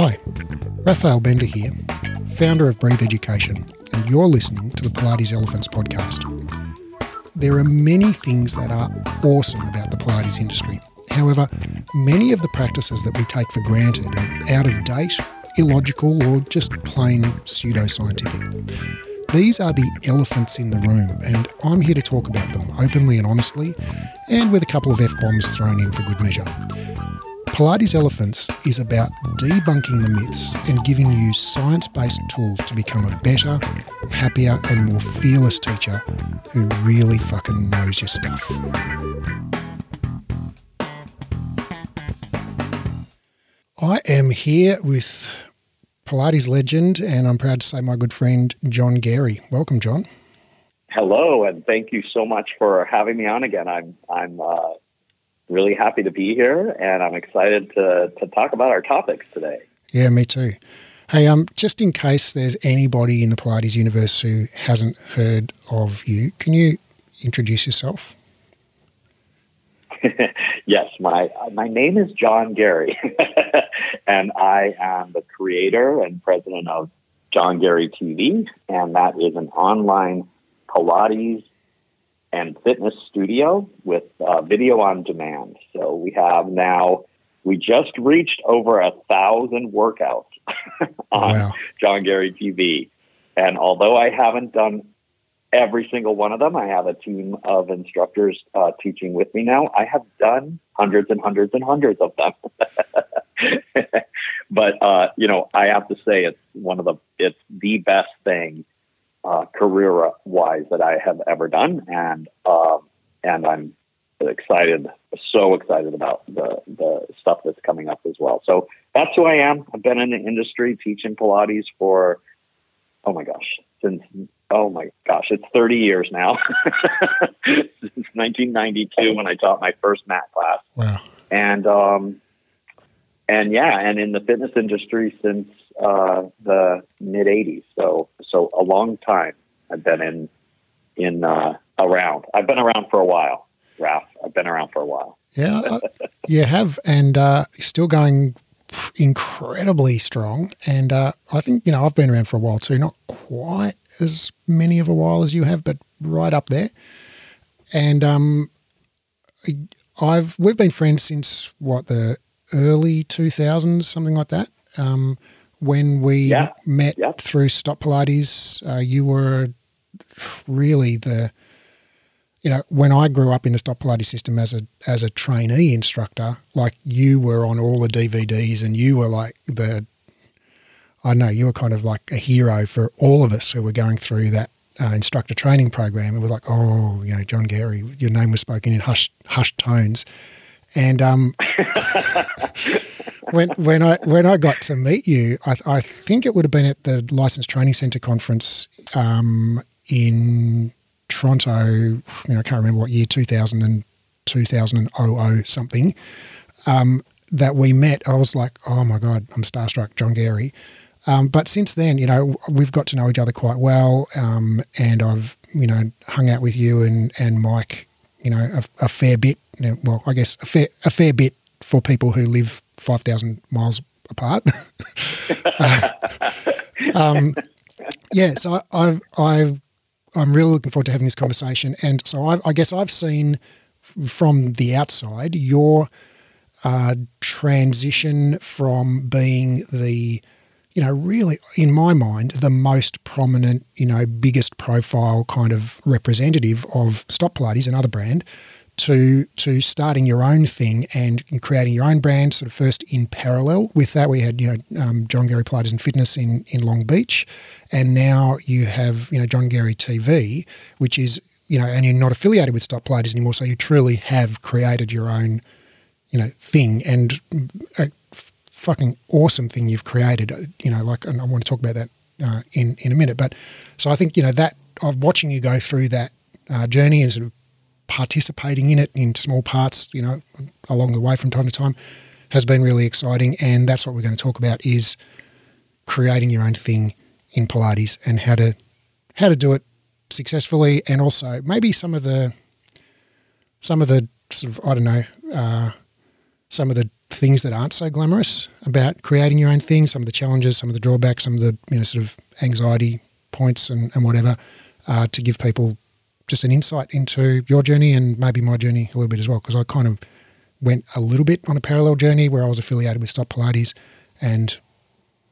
Hi, Raphael Bender here, founder of Breathe Education, and you're listening to the Pilates Elephants podcast. There are many things that are awesome about the Pilates industry. However, many of the practices that we take for granted are out of date, illogical, or just plain pseudoscientific. These are the elephants in the room, and I'm here to talk about them openly and honestly, and with a couple of F bombs thrown in for good measure. Pilates Elephants is about debunking the myths and giving you science based tools to become a better, happier, and more fearless teacher who really fucking knows your stuff. I am here with Pilates legend, and I'm proud to say my good friend John Garey. Welcome, John. Hello, and thank you so much for having me on again. I'm I'm uh, really happy to be here, and I'm excited to to talk about our topics today. Yeah, me too. Hey, um, just in case there's anybody in the Pilates universe who hasn't heard of you, can you introduce yourself? yes, my my name is John Garey, and I am the creator and president of John Garey TV, and that is an online Pilates and fitness studio with uh, video on demand. So we have now we just reached over a thousand workouts on wow. John Garey TV, and although I haven't done every single one of them. I have a team of instructors uh, teaching with me now. I have done hundreds and hundreds and hundreds of them. but uh, you know, I have to say it's one of the it's the best thing uh, career wise that I have ever done, and um, and I'm excited, so excited about the the stuff that's coming up as well. So that's who I am. I've been in the industry teaching Pilates for oh my gosh since oh my gosh, it's 30 years now since 1992 when I taught my first mat class. Wow. And, um, and yeah, and in the fitness industry since, uh, the mid 80s. So, so a long time I've been in, in, uh, around. I've been around for a while, Ralph. I've been around for a while. Yeah, uh, you have, and uh, still going incredibly strong. And uh, I think, you know, I've been around for a while too, not quite as many of a while as you have, but right up there. And um, I've we've been friends since what the early 2000s, something like that. Um, when we yeah. met yeah. through Stott Pilates, uh, you were really the you know, when I grew up in the Stott Pilates system as a as a trainee instructor, like you were on all the DVDs and you were like the I don't know you were kind of like a hero for all of us who were going through that uh, instructor training program. And we're like, oh, you know, John Garey, your name was spoken in hushed hushed tones. And um, when when I when I got to meet you, I, I think it would have been at the Licensed Training Centre conference um, in Toronto, you know, I can't remember what year, 2000 and 2000 something, um, that we met. I was like, oh my God, I'm starstruck, John Garey. Um, but since then, you know, we've got to know each other quite well, um, and I've, you know, hung out with you and, and Mike, you know, a, a fair bit. You know, well, I guess a fair a fair bit for people who live five thousand miles apart. uh, um, yeah, so I've I've I'm really looking forward to having this conversation. And so I, I guess I've seen from the outside your uh, transition from being the, you know, really in my mind, the most prominent, you know, biggest profile kind of representative of Stott Pilates, another brand, to to starting your own thing and creating your own brand. Sort of first in parallel with that, we had you know um, John Garey Pilates and Fitness in in Long Beach, and now you have you know John Garey TV, which is you know, and you're not affiliated with Stott Pilates anymore, so you truly have created your own you know thing and a fucking awesome thing you've created. You know, like and I want to talk about that uh, in in a minute, but so I think you know that of watching you go through that uh, journey and sort of participating in it in small parts, you know, along the way from time to time, has been really exciting. And that's what we're going to talk about is creating your own thing in Pilates and how to how to do it successfully, and also maybe some of the some of the sort of I don't know uh, some of the things that aren't so glamorous about creating your own thing, some of the challenges, some of the drawbacks, some of the you know sort of anxiety points and, and whatever, uh, to give people just an insight into your journey and maybe my journey a little bit as well. Because I kind of went a little bit on a parallel journey where I was affiliated with Stott Pilates, and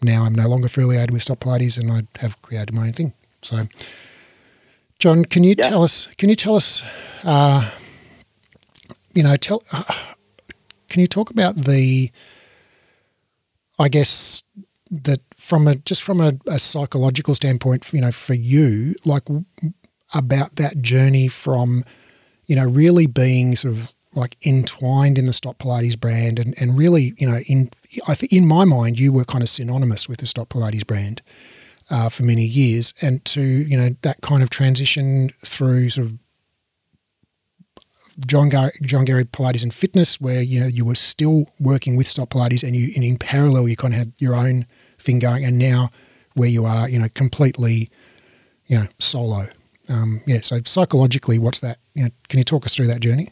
now I'm no longer affiliated with Stott Pilates, and I have created my own thing. So, John, can you yeah. tell us? Can you tell us? Uh, you know, tell. Uh, can you talk about the? I guess that from a just from a, a psychological standpoint, you know, for you, like about that journey from, you know, really being sort of like entwined in the Stott Pilates brand and, and really, you know, in I think in my mind you were kind of synonymous with the Stott Pilates brand uh, for many years, and to you know that kind of transition through sort of John, Gar- John Garey Pilates and Fitness, where you know you were still working with Stott Pilates, and you and in parallel you kind of had your own thing going, and now where you are, you know, completely, you know, solo. Um, yeah. So psychologically, what's that? You know, can you talk us through that journey?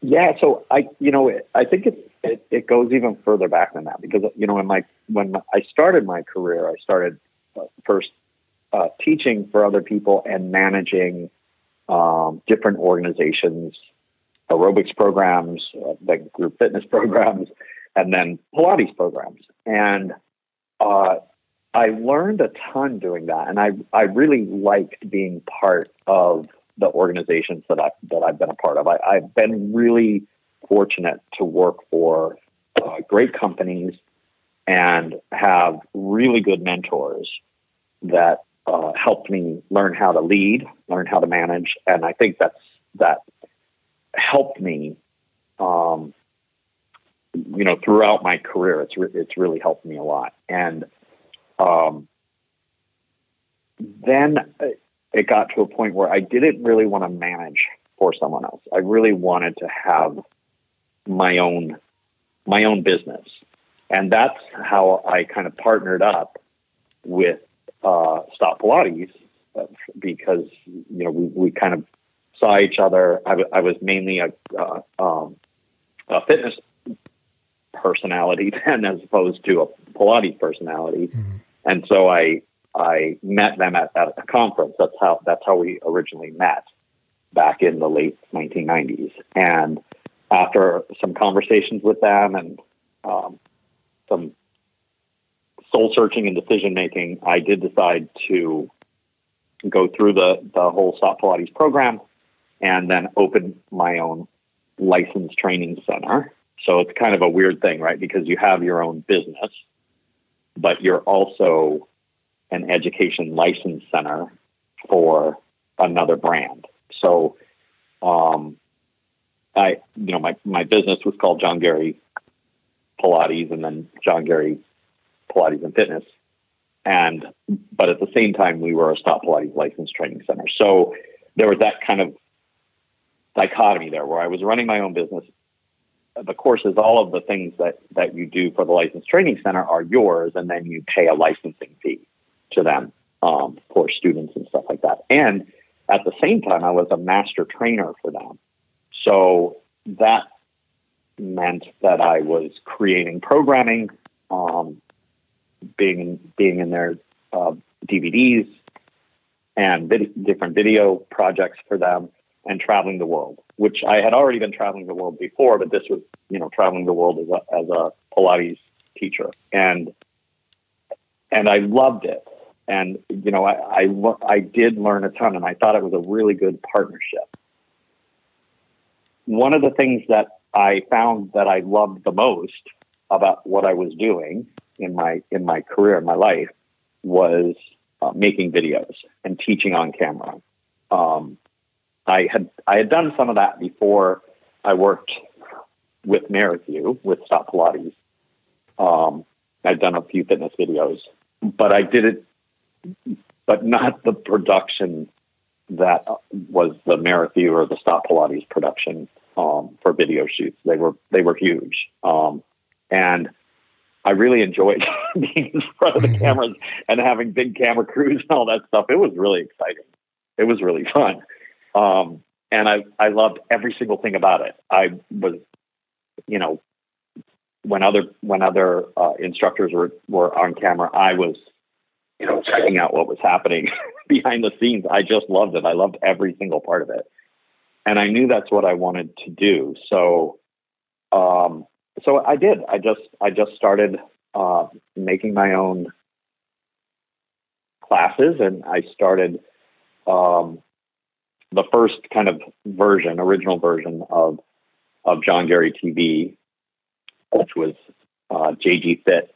Yeah. So I, you know, I think it, it, it goes even further back than that because you know, when my when I started my career, I started uh, first uh, teaching for other people and managing um, different organizations, aerobics programs, uh, like group fitness programs, and then Pilates programs. And uh, I learned a ton doing that, and I I really liked being part of the organizations that I that I've been a part of. I, have been really fortunate to work for uh, great companies and have really good mentors that uh, helped me learn how to lead, learn how to manage, and I think that's that helped me. Um, you know, throughout my career, it's re- it's really helped me a lot, and um, then it got to a point where I didn't really want to manage for someone else. I really wanted to have my own my own business, and that's how I kind of partnered up with uh, Stott Pilates uh, because you know we, we kind of saw each other. I, w- I was mainly a, uh, um, a fitness personality then, as opposed to a Pilates personality, mm-hmm. and so I I met them at, at a conference. That's how that's how we originally met back in the late 1990s. And after some conversations with them and um, some soul searching and decision making, I did decide to go through the the whole Stott Pilates program and then open my own licensed training center. So it's kind of a weird thing, right? Because you have your own business, but you're also an education license center for another brand. So, um, I, you know, my, my business was called John Garey Pilates and then John Garey Pilates and Fitness. And, but at the same time, we were a Stott Pilates license training center. So there was that kind of dichotomy there where I was running my own business. The courses, all of the things that, that you do for the license training center are yours, and then you pay a licensing fee to them um, for students and stuff like that. And at the same time, I was a master trainer for them. So that meant that I was creating programming, um, being being in their uh, DVDs and vid- different video projects for them, and traveling the world. Which I had already been traveling the world before, but this was you know traveling the world as a, as a Pilates teacher, and and I loved it and you know I, I I did learn a ton, and I thought it was a really good partnership. One of the things that I found that I loved the most about what I was doing in my in my career in my life was uh, making videos and teaching on camera. Um, I had I had done some of that before I worked with Merrithew with Stott Pilates. Um, I'd done a few fitness videos, but I did it but not the production that was the Merrithew or the Stott Pilates production um, for video shoots. They were they were huge, um, and I really enjoyed being in front of the mm-hmm. cameras and having big camera crews and all that stuff. It was really exciting. It was really fun, um, and I I loved every single thing about it. I was you know, when other when other uh, instructors were were on camera, I was, you know, checking out what was happening behind the scenes. I just loved it. I loved every single part of it, and I knew that's what I wanted to do. So, um, so I did. I just I just started uh, making my own classes, and I started um, the first kind of version, original version of of John Gary TV, which was uh, JG Fit,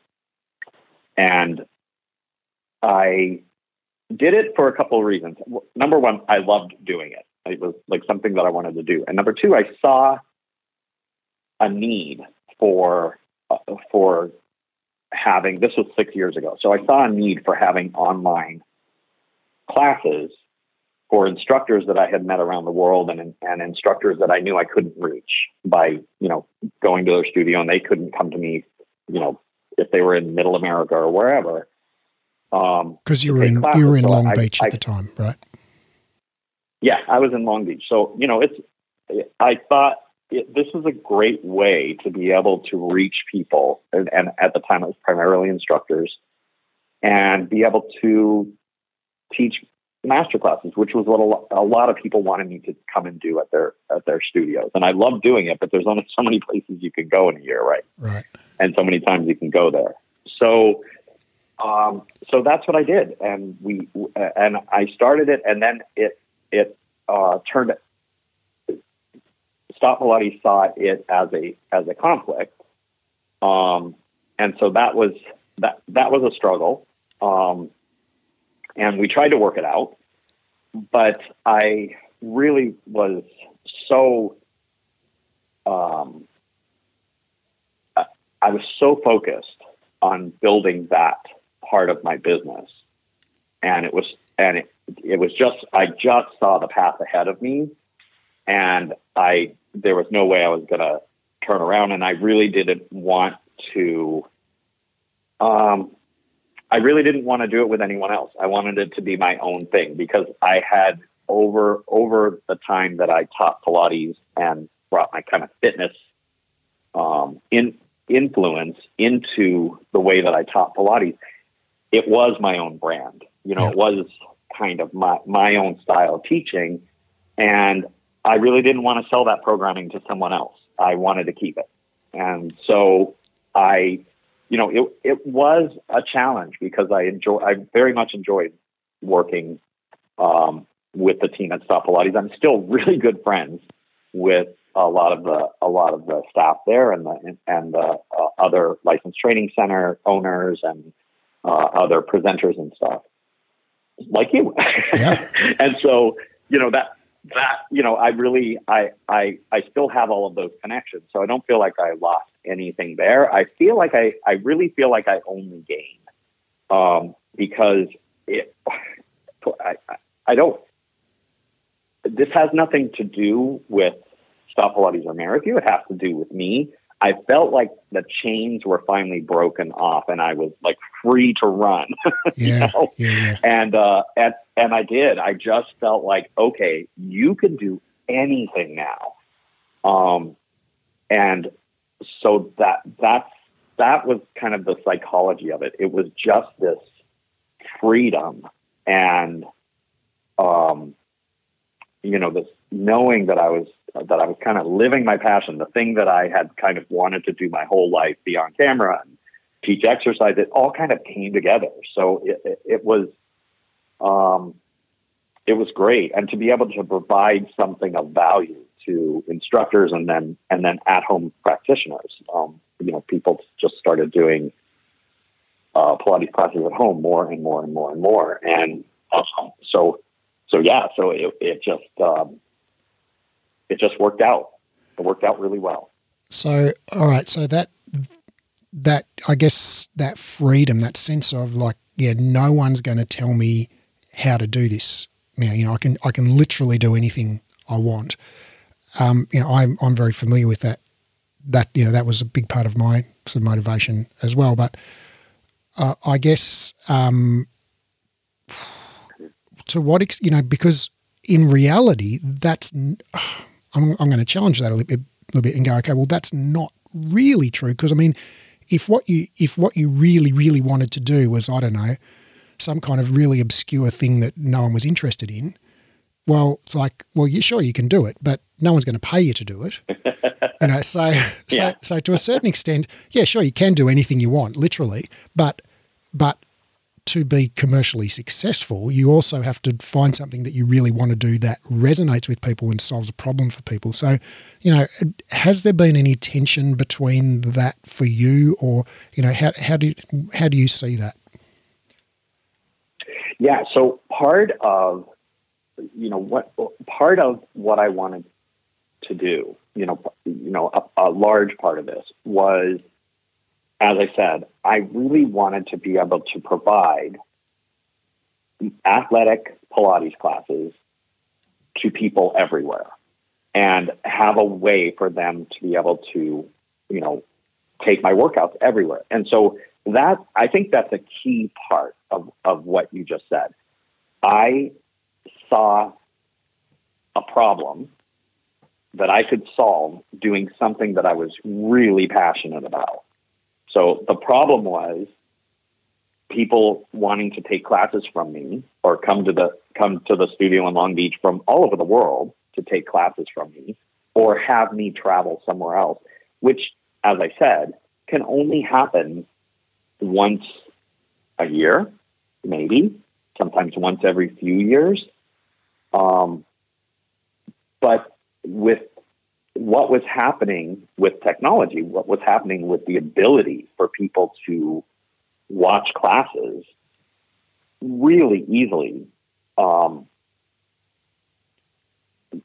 and I did it for a couple of reasons. Number one, I loved doing it. It was like something that I wanted to do, and number two, I saw a need for uh, for having this was six years ago. So I saw a need for having online classes for instructors that I had met around the world and, and instructors that I knew I couldn't reach by, you know, going to their studio and they couldn't come to me, you know, if they were in middle America or wherever. Um, Cause you were in, classes. you were in Long I, Beach I, at the time, right? Yeah, I was in Long Beach. So, you know, it's, I thought it, this is a great way to be able to reach people. And, and at the time it was primarily instructors and be able to teach master classes, which was what a, lo- a lot of people wanted me to come and do at their at their studios. And I love doing it, but there's only so many places you can go in a year, right? Right. And so many times you can go there. So, um, so that's what I did, and we and I started it, and then it it uh, turned. Stott Pilates saw it as a as a conflict, um, and so that was that that was a struggle. Um, and we tried to work it out. But I really was so um, I was so focused on building that part of my business, and it was and it, it was just I just saw the path ahead of me, and I there was no way I was going to turn around, and I really didn't want to um, I really didn't want to do it with anyone else. I wanted it to be my own thing because I had over over the time that I taught Pilates and brought my kind of fitness um, in influence into the way that I taught Pilates. It was my own brand. You know, yeah. it was kind of my my own style of teaching, and I really didn't want to sell that programming to someone else. I wanted to keep it, and so I you know, it it was a challenge because I enjoy I very much enjoyed working um, with the team at Stott Pilates. I'm still really good friends with a lot of the a lot of the staff there and the and the uh, other licensed training center owners and uh, other presenters and stuff like you. Yeah. and so you know that that you know I really I I I still have all of those connections, so I don't feel like I lost anything there. I feel like I, I really feel like I only gain um, because it, I, I don't, this has nothing to do with Stott Pilates or Merrithew. It has to do with me. I felt like the chains were finally broken off and I was like free to run. yeah, know? yeah. And, uh, and, and I did. I just felt like, okay, you can do anything now. Um, and so that that's that was kind of the psychology of it. It was just this freedom and um, you know this knowing that I was that I was kind of living my passion, the thing that I had kind of wanted to do my whole life, be on camera and teach exercise. It all kind of came together. So it, it, was um, it was great, and to be able to provide something of value to instructors and then and then at home practitioners. Um, you know, people just started doing uh, Pilates classes at home more and more and more and more, and um, so so yeah, so it, it just um, it just worked out. It worked out really well. So all right, so that that I guess that freedom, that sense of like, yeah, no one's going to tell me how to do this. Now, you know, I can I can literally do anything I want um, you know, I'm I'm very familiar with that. That you know that was a big part of my sort of motivation as well. But uh, I guess um, to what ex- you know because in reality that's I'm I'm going to challenge that a little bit, a little bit and go okay well that's not really true because I mean, if what you if what you really really wanted to do was I don't know some kind of really obscure thing that no one was interested in, well, it's like, well, you sure you can do it, but no one's going to pay you to do it. you know, so so Yeah. so to a certain extent, yeah, sure, you can do anything you want, literally, but but to be commercially successful, you also have to find something that you really want to do that resonates with people and solves a problem for people. So, you know, has there been any tension between that for you, or you know, how how do how do you see that? Yeah. So part of, you know, what part of what I wanted to do, you know, you know, a, a large part of this was, as I said, I really wanted to be able to provide athletic Pilates classes to people everywhere and have a way for them to be able to, you know, take my workouts everywhere. And so that I think that's a key part of, of what you just said. I saw a problem that I could solve doing something that I was really passionate about. So the problem was people wanting to take classes from me or come to the come to the studio in Long Beach from all over the world to take classes from me or have me travel somewhere else, which as I said, can only happen once a year, maybe, sometimes once every few years. Um, but with what was happening with technology, what was happening with the ability for people to watch classes really easily um,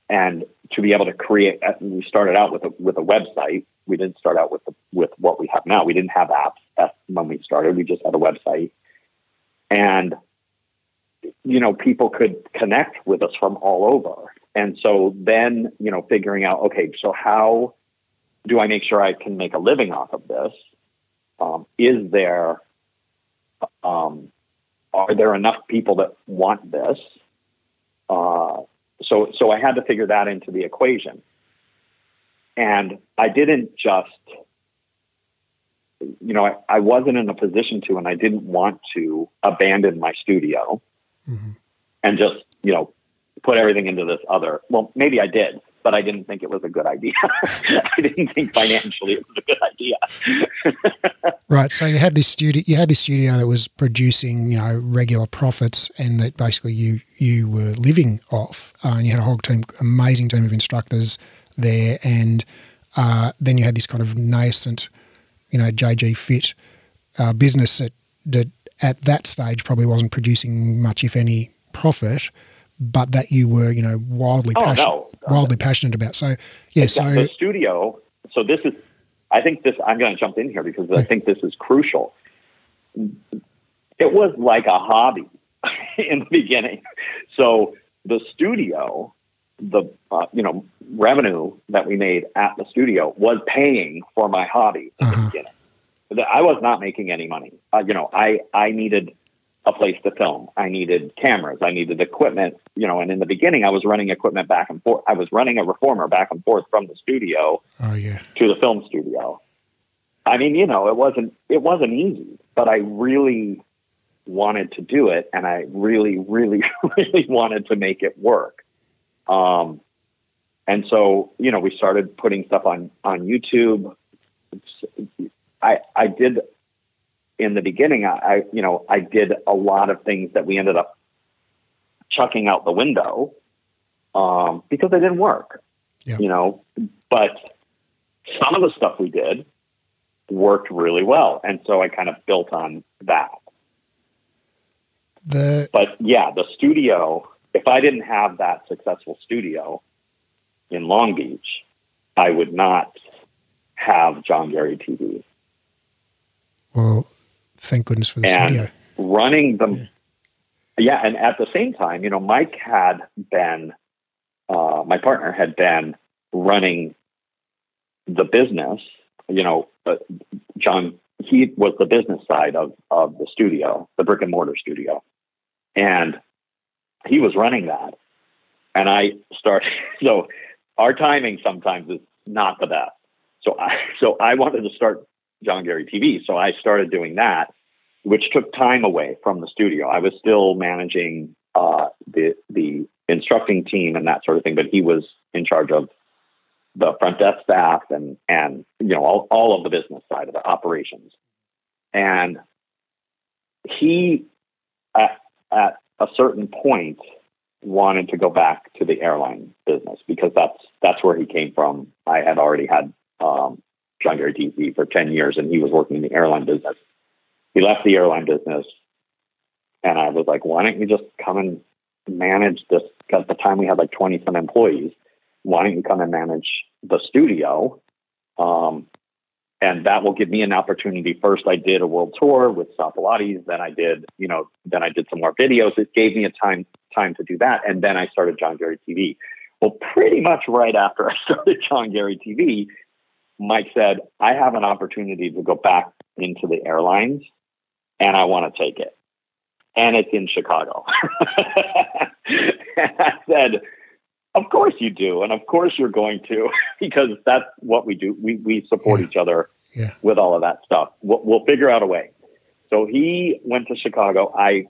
and to be able to create we started out with a with a website. We didn't start out with the, with what we have now. We didn't have apps when we started. We just had a website. And you know people could connect with us from all over. And so then you know figuring out okay so how do i make sure i can make a living off of this? Um, is there um, are there enough people that want this? Uh, so so I had to figure that into the equation. And I didn't just you know, I, I wasn't in a position to and I didn't want to abandon my studio Mhm. and just, you know, put everything into this other well, maybe I did, but I didn't think it was a good idea. I didn't think financially it was a good idea. Right. So you had this studio. You had this studio that was producing, you know, regular profits, and that basically you you were living off. Uh, and you had a whole team, amazing team of instructors there, and uh, then you had this kind of nascent, you know, JG Fit uh, business that that at that stage probably wasn't producing much, if any, profit, but that you were, you know, wildly Oh, passionate, no. wildly passionate about. So yeah. So the studio. So this is, I think this. I'm going to jump in here because I think this is crucial. It was like a hobby in the beginning. So the studio, the uh, you know revenue that we made at the studio was paying for my hobby in Uh-huh. the beginning. I was not making any money. Uh, you know, I I needed a place to film. I needed cameras. I needed equipment. You know, and in the beginning, I was running equipment back and forth. I was running a reformer back and forth from the studio oh yeah. to the film studio. I mean, you know, it wasn't it wasn't easy, but I really wanted to do it, and I really, really, really wanted to make it work. Um, and so, you know, we started putting stuff on on YouTube. It's- I I did in the beginning. I, I you know I did a lot of things that we ended up chucking out the window um, because they didn't work. Yeah. You know, but some of the stuff we did worked really well, and so I kind of built on that. The But yeah, the studio. If I didn't have that successful studio in Long Beach, I would not have John Garey TV. Well, thank goodness for the And- studio. running them. Yeah. and at the same time, you know, Mike had been, uh, my partner had been running the business. You know, uh, John, he was the business side of of the studio, the brick and mortar studio, and he was running that. And I started. So our timing sometimes is not the best. So I so I wanted to start John Garey TV. So I started doing that, which took time away from the studio. I was still managing uh, the the instructing team and that sort of thing, but he was in charge of the front desk staff and and you know all, all of the business side of the operations. And he at at a certain point wanted to go back to the airline business because that's that's where he came from. I had already had um, John Garey TV for ten years, and he was working in the airline business. He left the airline business, and I was like, "Why don't you just come and manage this?" Because at the time we had like twenty some employees. Why don't you come and manage the studio? Um, and that will give me an opportunity. First, I did a world tour with Stott Pilates. Then I did, you know, then I did some more videos. It gave me a time time to do that, and then I started John Garey TV. Well, pretty much right after I started John Garey TV, Mike said, "I have an opportunity to go back into the airlines, and I want to take it." And it's in Chicago. and I said, of course you do, and of course you're going to, because that's what we do. We we support yeah. each other yeah. with all of that stuff. We'll, we'll figure out a way. So he went to Chicago. I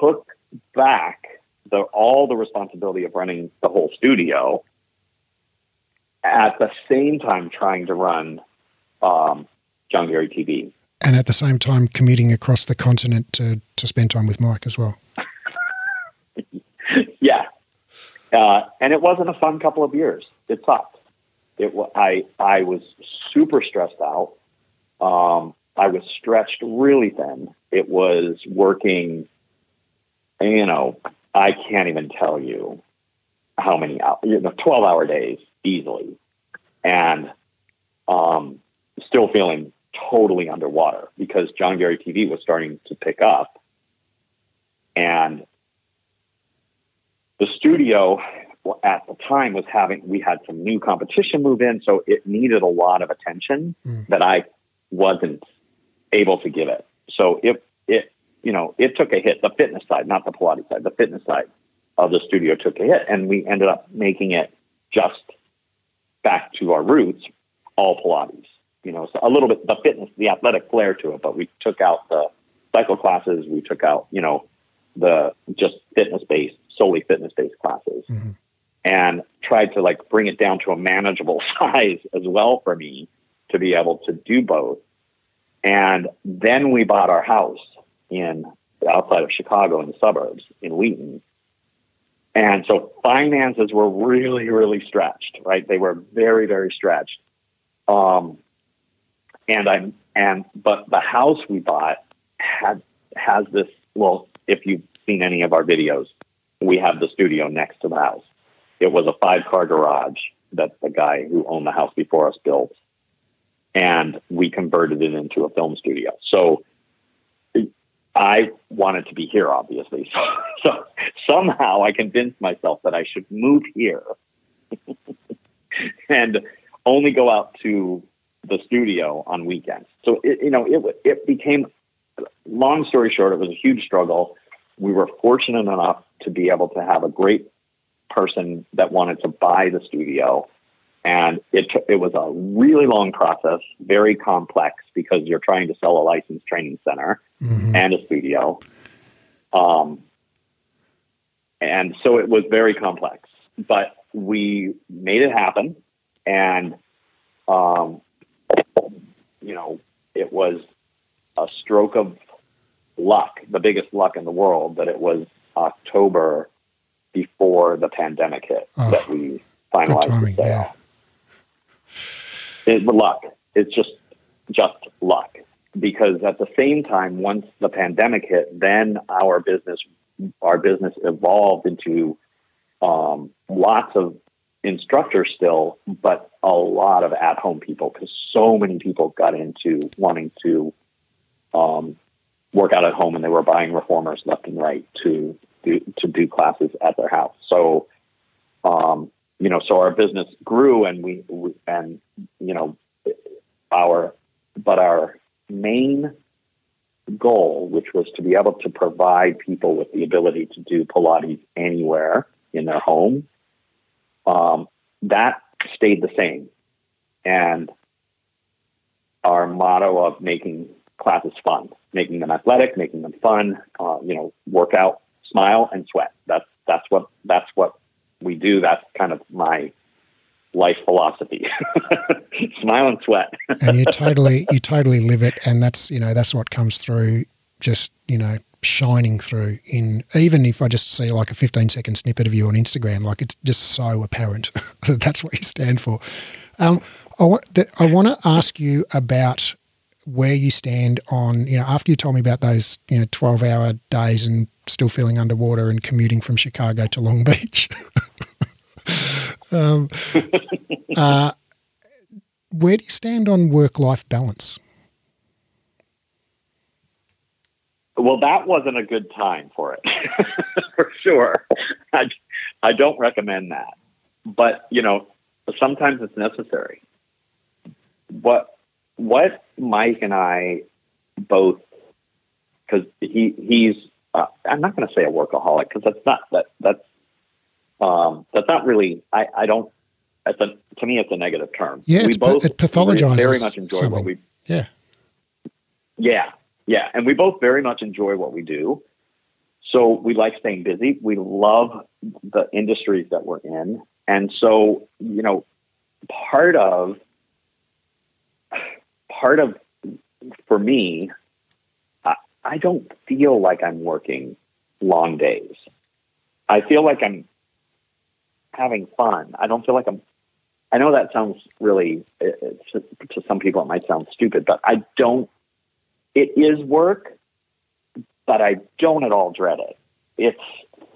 took back the all the responsibility of running the whole studio. At the same time, trying to run um, John Garey TV, and at the same time commuting across the continent to to spend time with Mike as well. yeah, uh, and it wasn't a fun couple of years. It sucked. It I I was super stressed out. Um, I was stretched really thin. It was working. You know, I can't even tell you how many hours. You know, twelve hour days easily, and um, still feeling totally underwater because John Garey TV was starting to pick up, and the studio at the time was having we had some new competition move in so it needed a lot of attention mm. that i wasn't able to give it. So it it you know it took a hit. The fitness side not the pilates side the fitness side of the studio took a hit and we ended up making it just back to our roots all pilates you know so a little bit the fitness the athletic flair to it but we took out the cycle classes we took out you know the just fitness based solely fitness based classes mm-hmm. and tried to like bring it down to a manageable size as well for me to be able to do both. And then we bought our house in outside of Chicago in the suburbs in Wheaton. And so finances were really, really stretched, right? They were very, very stretched. Um, and I'm, and, but the house we bought had, has this, well, if you've seen any of our videos, we have the studio next to the house. It was a five car garage that the guy who owned the house before us built. And we converted it into a film studio. So I wanted to be here, obviously. So, so somehow I convinced myself that I should move here and only go out to the studio on weekends. So it, you know, it it became. Long story short, it was a huge struggle. We were fortunate enough to be able to have a great person that wanted to buy the studio. And it, it was a really long process, very complex because you're trying to sell a licensed training center mm-hmm. and a studio. Um, and so it was very complex, but we made it happen. And, um, you know, it was a stroke of luck, the biggest luck in the world, that it was October before the pandemic hit oh, that we finalized the sale. Yeah. It's luck. It's just just luck because at the same time, once the pandemic hit, then our business our business evolved into um, lots of instructors still, but a lot of at home people because so many people got into wanting to um, work out at home and they were buying reformers left and right to do, to do classes at their house. So, um, you know, so our business grew and we, we, and, you know, our, but our main goal, which was to be able to provide people with the ability to do Pilates anywhere in their home, um, that stayed the same. And our motto of making classes fun, making them athletic, making them fun. Uh, you know, work out, smile, and sweat. That's that's what that's what we do. That's kind of my life philosophy. smile and sweat. and you totally you totally live it, and that's you know that's what comes through. Just you know shining through in even if I just see like a 15 second snippet of you on Instagram, like it's just so apparent that that's what you stand for. Um, I want that. I want to ask you about where you stand on you know after you told me about those you know 12 hour days and still feeling underwater and commuting from Chicago to Long Beach. um, uh, where do you stand on work life balance? Well, that wasn't a good time for it, for sure. I, I don't recommend that. But, you know, sometimes it's necessary. What, what Mike and I both, because he, he's, uh, I'm not going to say a workaholic because that's not, that, that's, um, that's not really, I, I don't, that's a, to me, it's a negative term. Yeah, we both it pathologizes very much enjoy something. what we, yeah. Yeah, yeah, and we both very much enjoy what we do. So we like staying busy. We love the industries that we're in. And so, you know, part of part of for me, I, I don't feel like I'm working long days. I feel like I'm having fun. I don't feel like I'm I know that sounds really, to, to some people, it might sound stupid, but I don't it is work, but I don't at all dread it. It's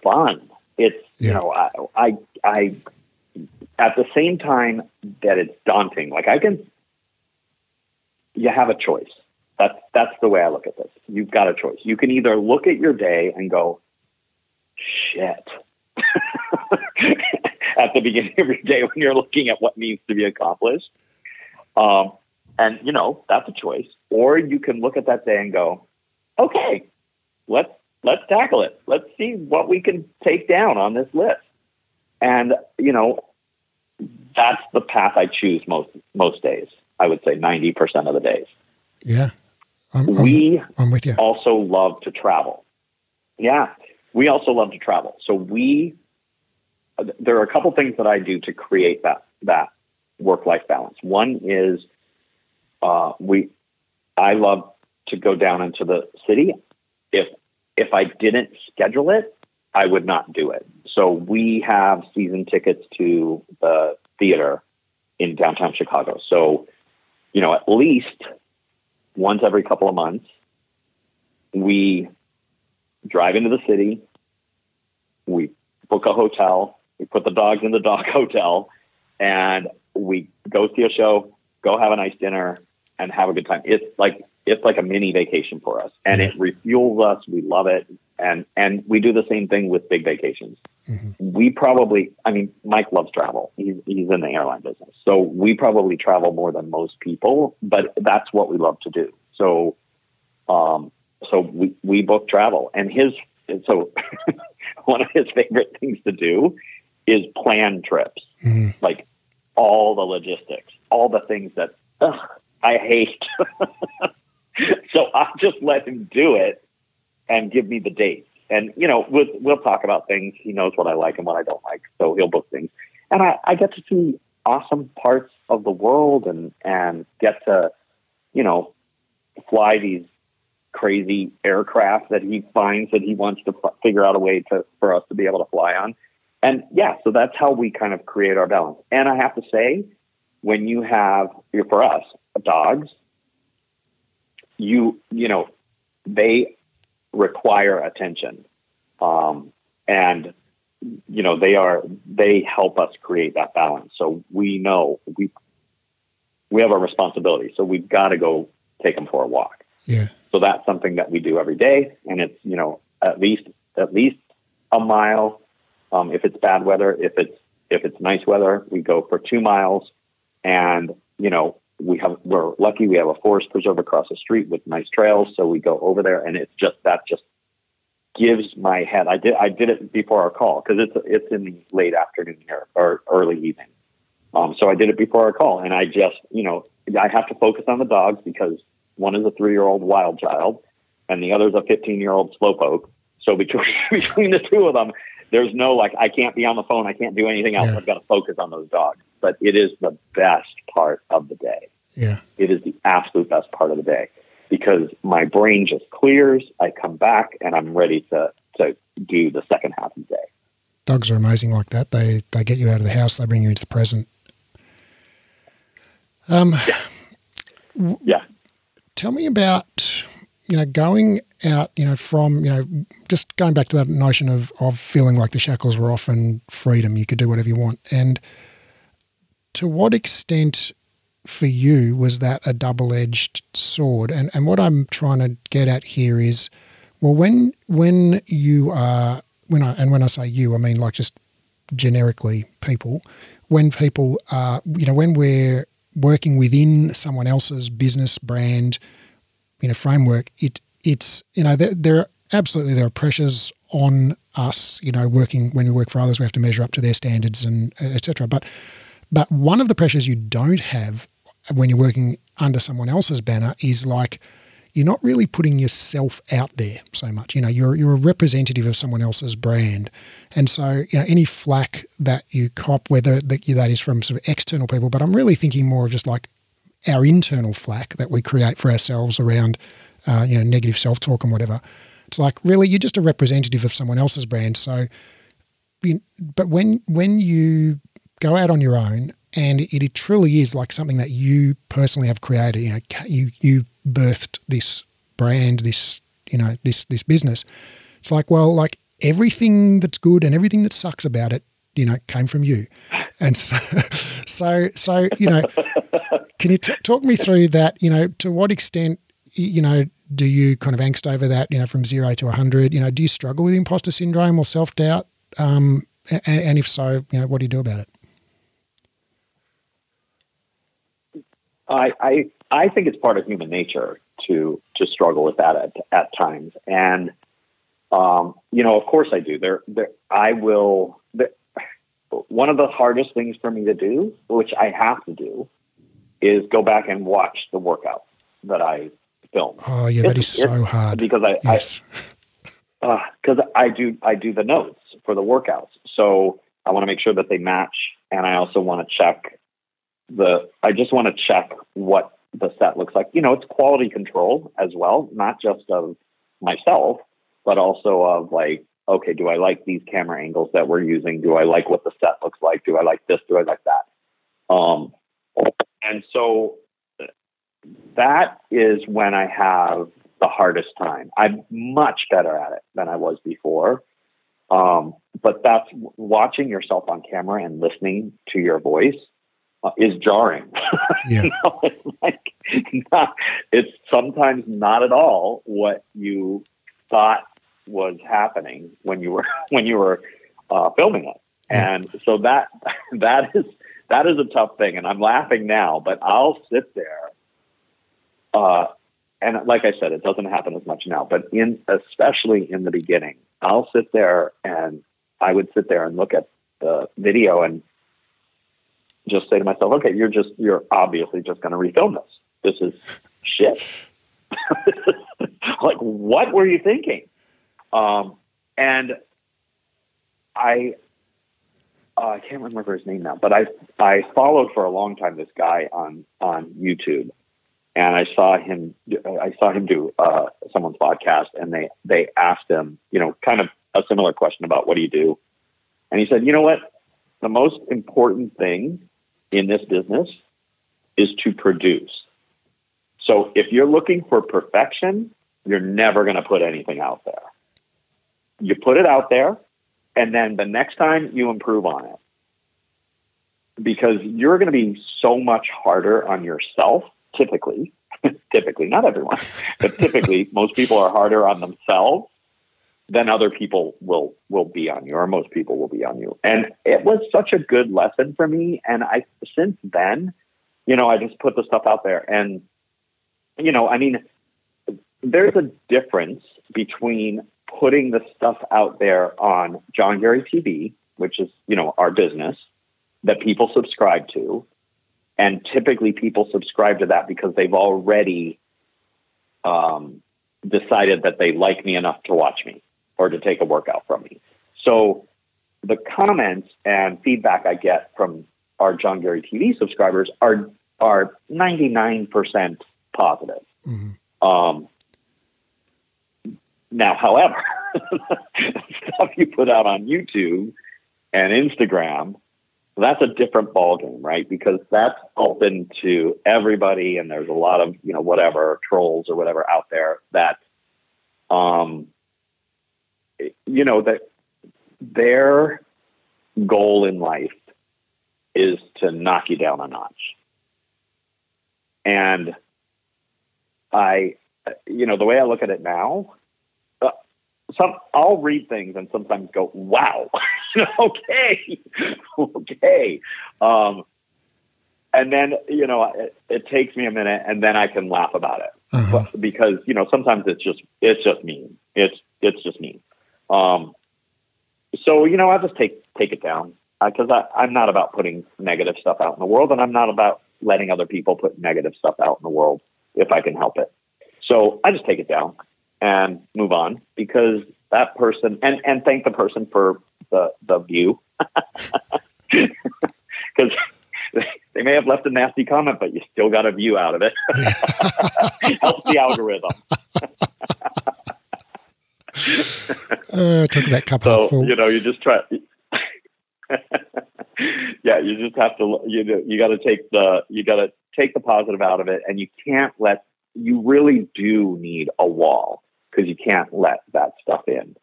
fun. It's yeah. you know I, I I at the same time that it's daunting. Like I can, you have a choice. That's that's the way I look at this. You've got a choice. You can either look at your day and go, shit. at the beginning of your day when you're looking at what needs to be accomplished. Um, and you know, that's a choice. Or you can look at that day and go, okay, let's let's tackle it. Let's see what we can take down on this list. And you know, that's the path I choose most most days. I would say ninety percent of the days. Yeah, I'm, we I'm, I'm with you. Also love to travel. Yeah, we also love to travel. So we there are a couple things that I do to create that that work life balance. One is uh, we I love to go down into the city. If if I didn't schedule it, I would not do it. So we have season tickets to the theater in downtown Chicago. So, you know, at least once every couple of months, we drive into the city, we book a hotel, we put the dogs in the dog hotel, and we go see a show, go have a nice dinner, and have a good time. It's like it's like a mini vacation for us, and it refuels us. We love it, and and we do the same thing with big vacations. Mm-hmm. We probably, I mean, Mike loves travel. He's he's in the airline business, so we probably travel more than most people. But that's what we love to do. So, um, so we we book travel, and his so one of his favorite things to do is plan trips, mm-hmm. like all the logistics, all the things that ugh, I hate. so I'll just let him do it and give me the dates. And you know, we'll we'll talk about things. He knows what I like and what I don't like, so he'll book things. And I, I get to see awesome parts of the world and and get to, you know, fly these crazy aircraft that he finds that he wants to f- figure out a way to for us to be able to fly on. And yeah, so that's how we kind of create our balance. And I have to say, when you have for us dogs, you you know they require attention, um, and you know they are they help us create that balance. So we know we we have a responsibility, so we've got to go take them for a walk. Yeah. So that's something that we do every day, and it's you know at least at least a mile. Um, if it's bad weather, if it's if it's nice weather, we go for two miles, and you know we have we're lucky we have a forest preserve across the street with nice trails. So we go over there and it's just that just gives my head. I did i did it before our call because it's it's in the late afternoon here or early evening. Um, so i did it before our call and i just you know I have to focus on the dogs because one is a three year old wild child and the other is a 15 year old slowpoke. So between, between the two of them, there's no like, I can't be on the phone. I can't do anything else. Yeah. I've got to focus on those dogs. But it is the best part of the day. Yeah. It is the absolute best part of the day because my brain just clears. I come back and I'm ready to, to do the second half of the day. Dogs are amazing like that. They, they get you out of the house. They bring you into the present. Um, yeah. yeah. Tell me about you know going out you know from you know just going back to that notion of of feeling like the shackles were off and freedom. You could do whatever you want. And to what extent for you was that a double edged sword? And and what I'm trying to get at here is, well, when when you are when I and when I say you, I mean like just generically people. When people are, you know, when we're working within someone else's business brand, you know, framework, it it's you know there, there are absolutely there are pressures on us. You know, working when we work for others, we have to measure up to their standards and uh, etc. But but one of the pressures you don't have when you're working under someone else's banner is like you're not really putting yourself out there so much. You know, you're you're a representative of someone else's brand, and so you know any flack that you cop, whether that that is from sort of external people, but I'm really thinking more of just like our internal flack that we create for ourselves around, uh, you know, negative self talk and whatever. It's like really you're just a representative of someone else's brand. So, but when when you go out on your own and it, it truly is like something that you personally have created, you know, you you birthed this brand, this you know this this business. It's like well, like everything that's good and everything that sucks about it, you know, came from you. And so, so, so you know, can you t- talk me through that? You know, to what extent, you know, do you kind of angst over that? You know, from zero to hundred. You know, do you struggle with imposter syndrome or self doubt? Um, and, and if so, you know, what do you do about it? I, I I think it's part of human nature to to struggle with that at, at times, and um, you know, of course, I do. There, there, I will. There, one of the hardest things for me to do, which I have to do, is go back and watch the workout that I film. Oh yeah, that is so hard because I yes. because uh, I do I do the notes for the workouts, so I want to make sure that they match, and I also want to check the I just want to check what the set looks like. You know, it's quality control as well, not just of myself, but also of like, okay, do I like these camera angles that we're using? Do I like what the set looks like? Do I like this? Do I like that? Um, and so that is when I have the hardest time. I'm much better at it than I was before. Um, but that's watching yourself on camera and listening to your voice uh, is jarring. Yeah. you know, it's like not, it's sometimes not at all what you thought was happening when you were when you were uh, filming it, yeah. and so that that is that is a tough thing. And I'm laughing now, but I'll sit there. Uh, and like I said, it doesn't happen as much now, but in especially in the beginning, I'll sit there and I would sit there and look at the video and just say to myself, okay, you're just, you're obviously just going to refilm this. This is shit. like, what were you thinking? Um, and I, uh, I can't remember his name now, but I, I followed for a long time this guy on, on YouTube and I saw him, I saw him do, uh, someone's podcast and they, they asked him, you know, kind of a similar question about what do you do? And he said, you know what? The most important thing in this business is to produce. So if you're looking for perfection, you're never going to put anything out there. You put it out there, and then the next time you improve on it. Because you're going to be so much harder on yourself, typically. typically, not everyone, but typically, most people are harder on themselves then other people will will be on you or most people will be on you and it was such a good lesson for me and i since then you know i just put the stuff out there and you know i mean there's a difference between putting the stuff out there on john garey tv which is you know our business that people subscribe to and typically people subscribe to that because they've already um, decided that they like me enough to watch me or to take a workout from me. So the comments and feedback I get from our John Garey TV subscribers are are 99% positive. Mm-hmm. Um, now, however, stuff you put out on YouTube and Instagram, that's a different ballgame, right? Because that's open to everybody, and there's a lot of you know whatever trolls or whatever out there that, um, you know that their goal in life is to knock you down a notch, and I, you know, the way I look at it now, some I'll read things and sometimes go, "Wow." okay, okay. Um, and then you know it, it, takes me a minute, and then I can laugh about it uh-huh. but, because you know sometimes it's just it's just mean. It's it's just mean. Um, so you know I'll just take take it down because uh, I'm not about putting negative stuff out in the world, and I'm not about letting other people put negative stuff out in the world if I can help it. So I just take it down and move on because that person and and thank the person for the the view because they may have left a nasty comment, but you still got a view out of it. Helps the algorithm. uh, talk about cup so, full. You know, you just try. yeah, you just have to. You know, you got to take the you got to take the positive out of it, and you can't let. You really do need a wall because you can't let that stuff in.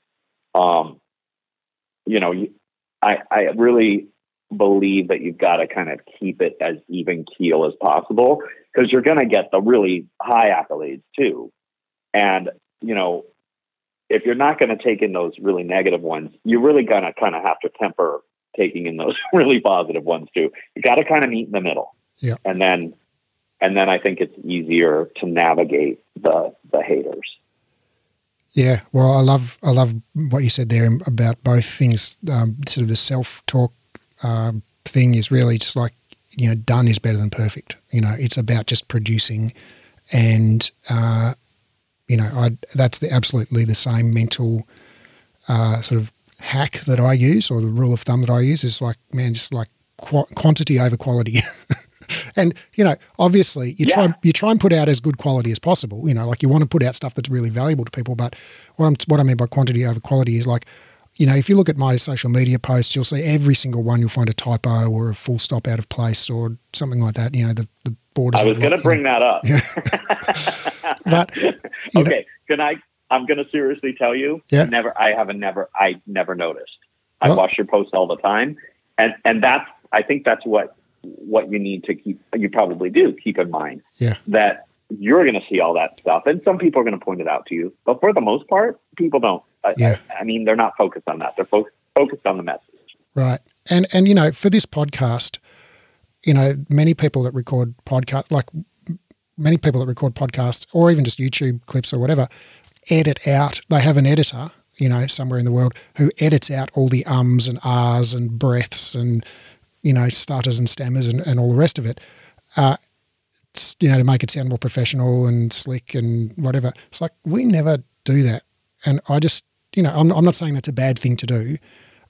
Um, you know, I, I really believe that you've got to kind of keep it as even keel as possible because you're going to get the really high accolades too. And, you know, if you're not going to take in those really negative ones, you're really going to kind of have to temper taking in those really positive ones too. You got to kind of meet in the middle. Yeah. And then, and then I think it's easier to navigate the, the haters. Yeah, well, I love I love what you said there about both things. Um, sort of the self talk uh, thing is really just like you know, done is better than perfect. You know, it's about just producing, and uh, you know, I that's the absolutely the same mental uh, sort of hack that I use, or the rule of thumb that I use is like, man, just like qu- quantity over quality. and you know, obviously, you yeah. try you try and put out as good quality as possible. You know, like you want to put out stuff that's really valuable to people. But what I'm what I mean by quantity over quality is like, you know, if you look at my social media posts, you'll see every single one you'll find a typo or a full stop out of place or something like that. You know, the the borders. I was going to bring that up. but okay, know, can I? I'm going to seriously tell you. Yeah. Never. I haven't never. I never noticed. I well, watch your posts all the time, and and that's. I think that's what what you need to keep, you probably do keep in mind yeah. that you're going to see all that stuff. And some people are going to point it out to you. But for the most part, people don't. Yeah. I, I mean, they're not focused on that. They're fo- focused on the message. Right. And, and, you know, for this podcast, you know, many people that record podcast, like many people that record podcasts or even just YouTube clips or whatever, edit out, they have an editor, you know, somewhere in the world who edits out all the ums and ahs and breaths and, you know, stutters and stammers and, and all the rest of it, uh, you know, to make it sound more professional and slick and whatever. It's like we never do that. And I just, you know, I'm, I'm not saying that's a bad thing to do,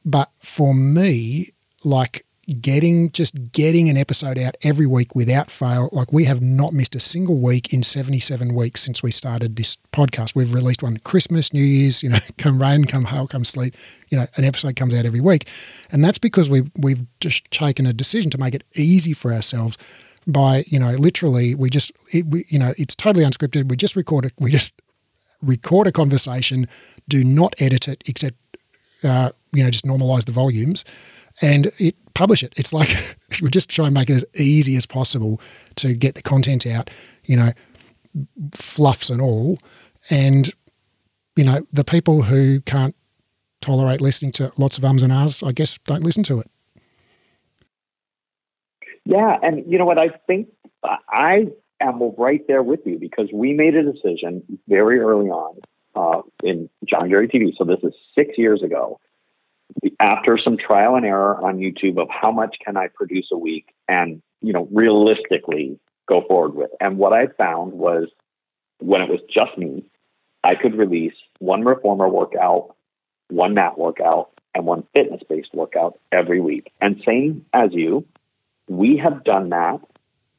but for me, like getting just getting an episode out every week without fail. Like we have not missed a single week in 77 weeks since we started this podcast. We've released one Christmas, New Year's, you know, come rain, come hail, come sleet, you know, an episode comes out every week. And that's because we've we've just taken a decision to make it easy for ourselves by, you know, literally we just it, we, you know, it's totally unscripted. We just record it we just record a conversation, do not edit it except uh, you know, just normalize the volumes and it publish it. It's like we just try and make it as easy as possible to get the content out, you know, fluffs and all. And, you know, the people who can't tolerate listening to lots of ums and ahs, I guess, don't listen to it. Yeah. And you know what? I think I am right there with you because we made a decision very early on uh, in John Garey TV. So this is six years ago after some trial and error on YouTube of how much can I produce a week, and you know, realistically go forward with. And what I found was when it was just me, I could release one reformer workout, one mat workout, and one fitness based workout every week. And same as you, we have done that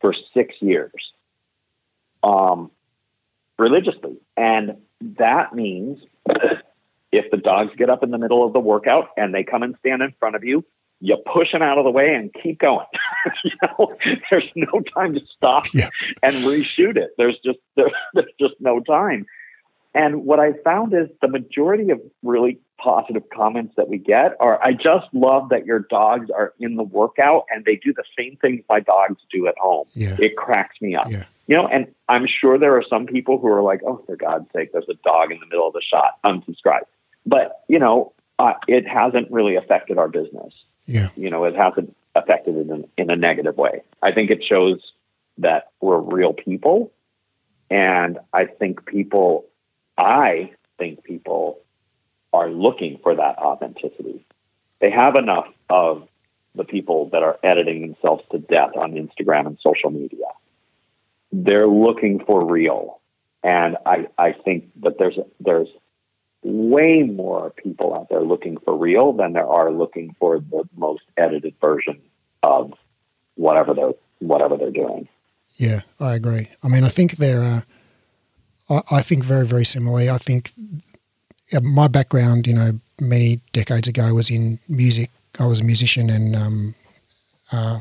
for six years um, religiously. And that means if the dogs get up in the middle of the workout and they come and stand in front of you, you push them out of the way and keep going. you know, there's no time to stop yeah. and reshoot it. There's just there, there's just no time. And what I found is the majority of really positive comments that we get are I just love that your dogs are in the workout and they do the same things my dogs do at home. Yeah. It cracks me up. Yeah. You know, and I'm sure there are some people who are like, oh, for God's sake, there's a dog in the middle of the shot, unsubscribe. But, you know, uh, it hasn't really affected our business. Yeah. You know, it hasn't affected it in, in a negative way. I think it shows that we're real people. And I think people I think people are looking for that authenticity. They have enough of the people that are editing themselves to death on Instagram and social media. They're looking for real. And I, I think that there's there's way more people out there looking for real than there are looking for the most edited version of whatever they're whatever they're doing. Yeah, I agree. I mean, I think there are I, I think very, very similarly. I think my background, you know, many decades ago was in music. I was a musician and um, uh,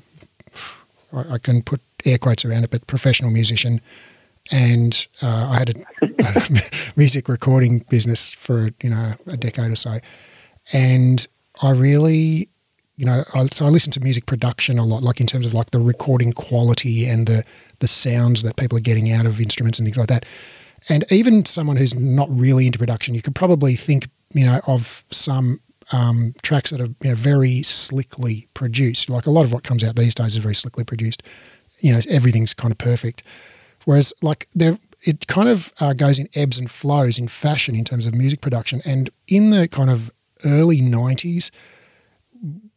I, can put air quotes around it, but professional musician. And uh, I had a, a, music recording business for you know a decade or so, and I really, you know, I, so I listened to music production a lot, like in terms of like the recording quality and the the sounds that people are getting out of instruments and things like that. And even someone who's not really into production, you could probably think, you know, of some um, tracks that are you know, very slickly produced. Like a lot of what comes out these days is very slickly produced. You know, everything's kind of perfect. Whereas, like, there, it kind of uh, goes in ebbs and flows in fashion in terms of music production. And in the kind of early 90s,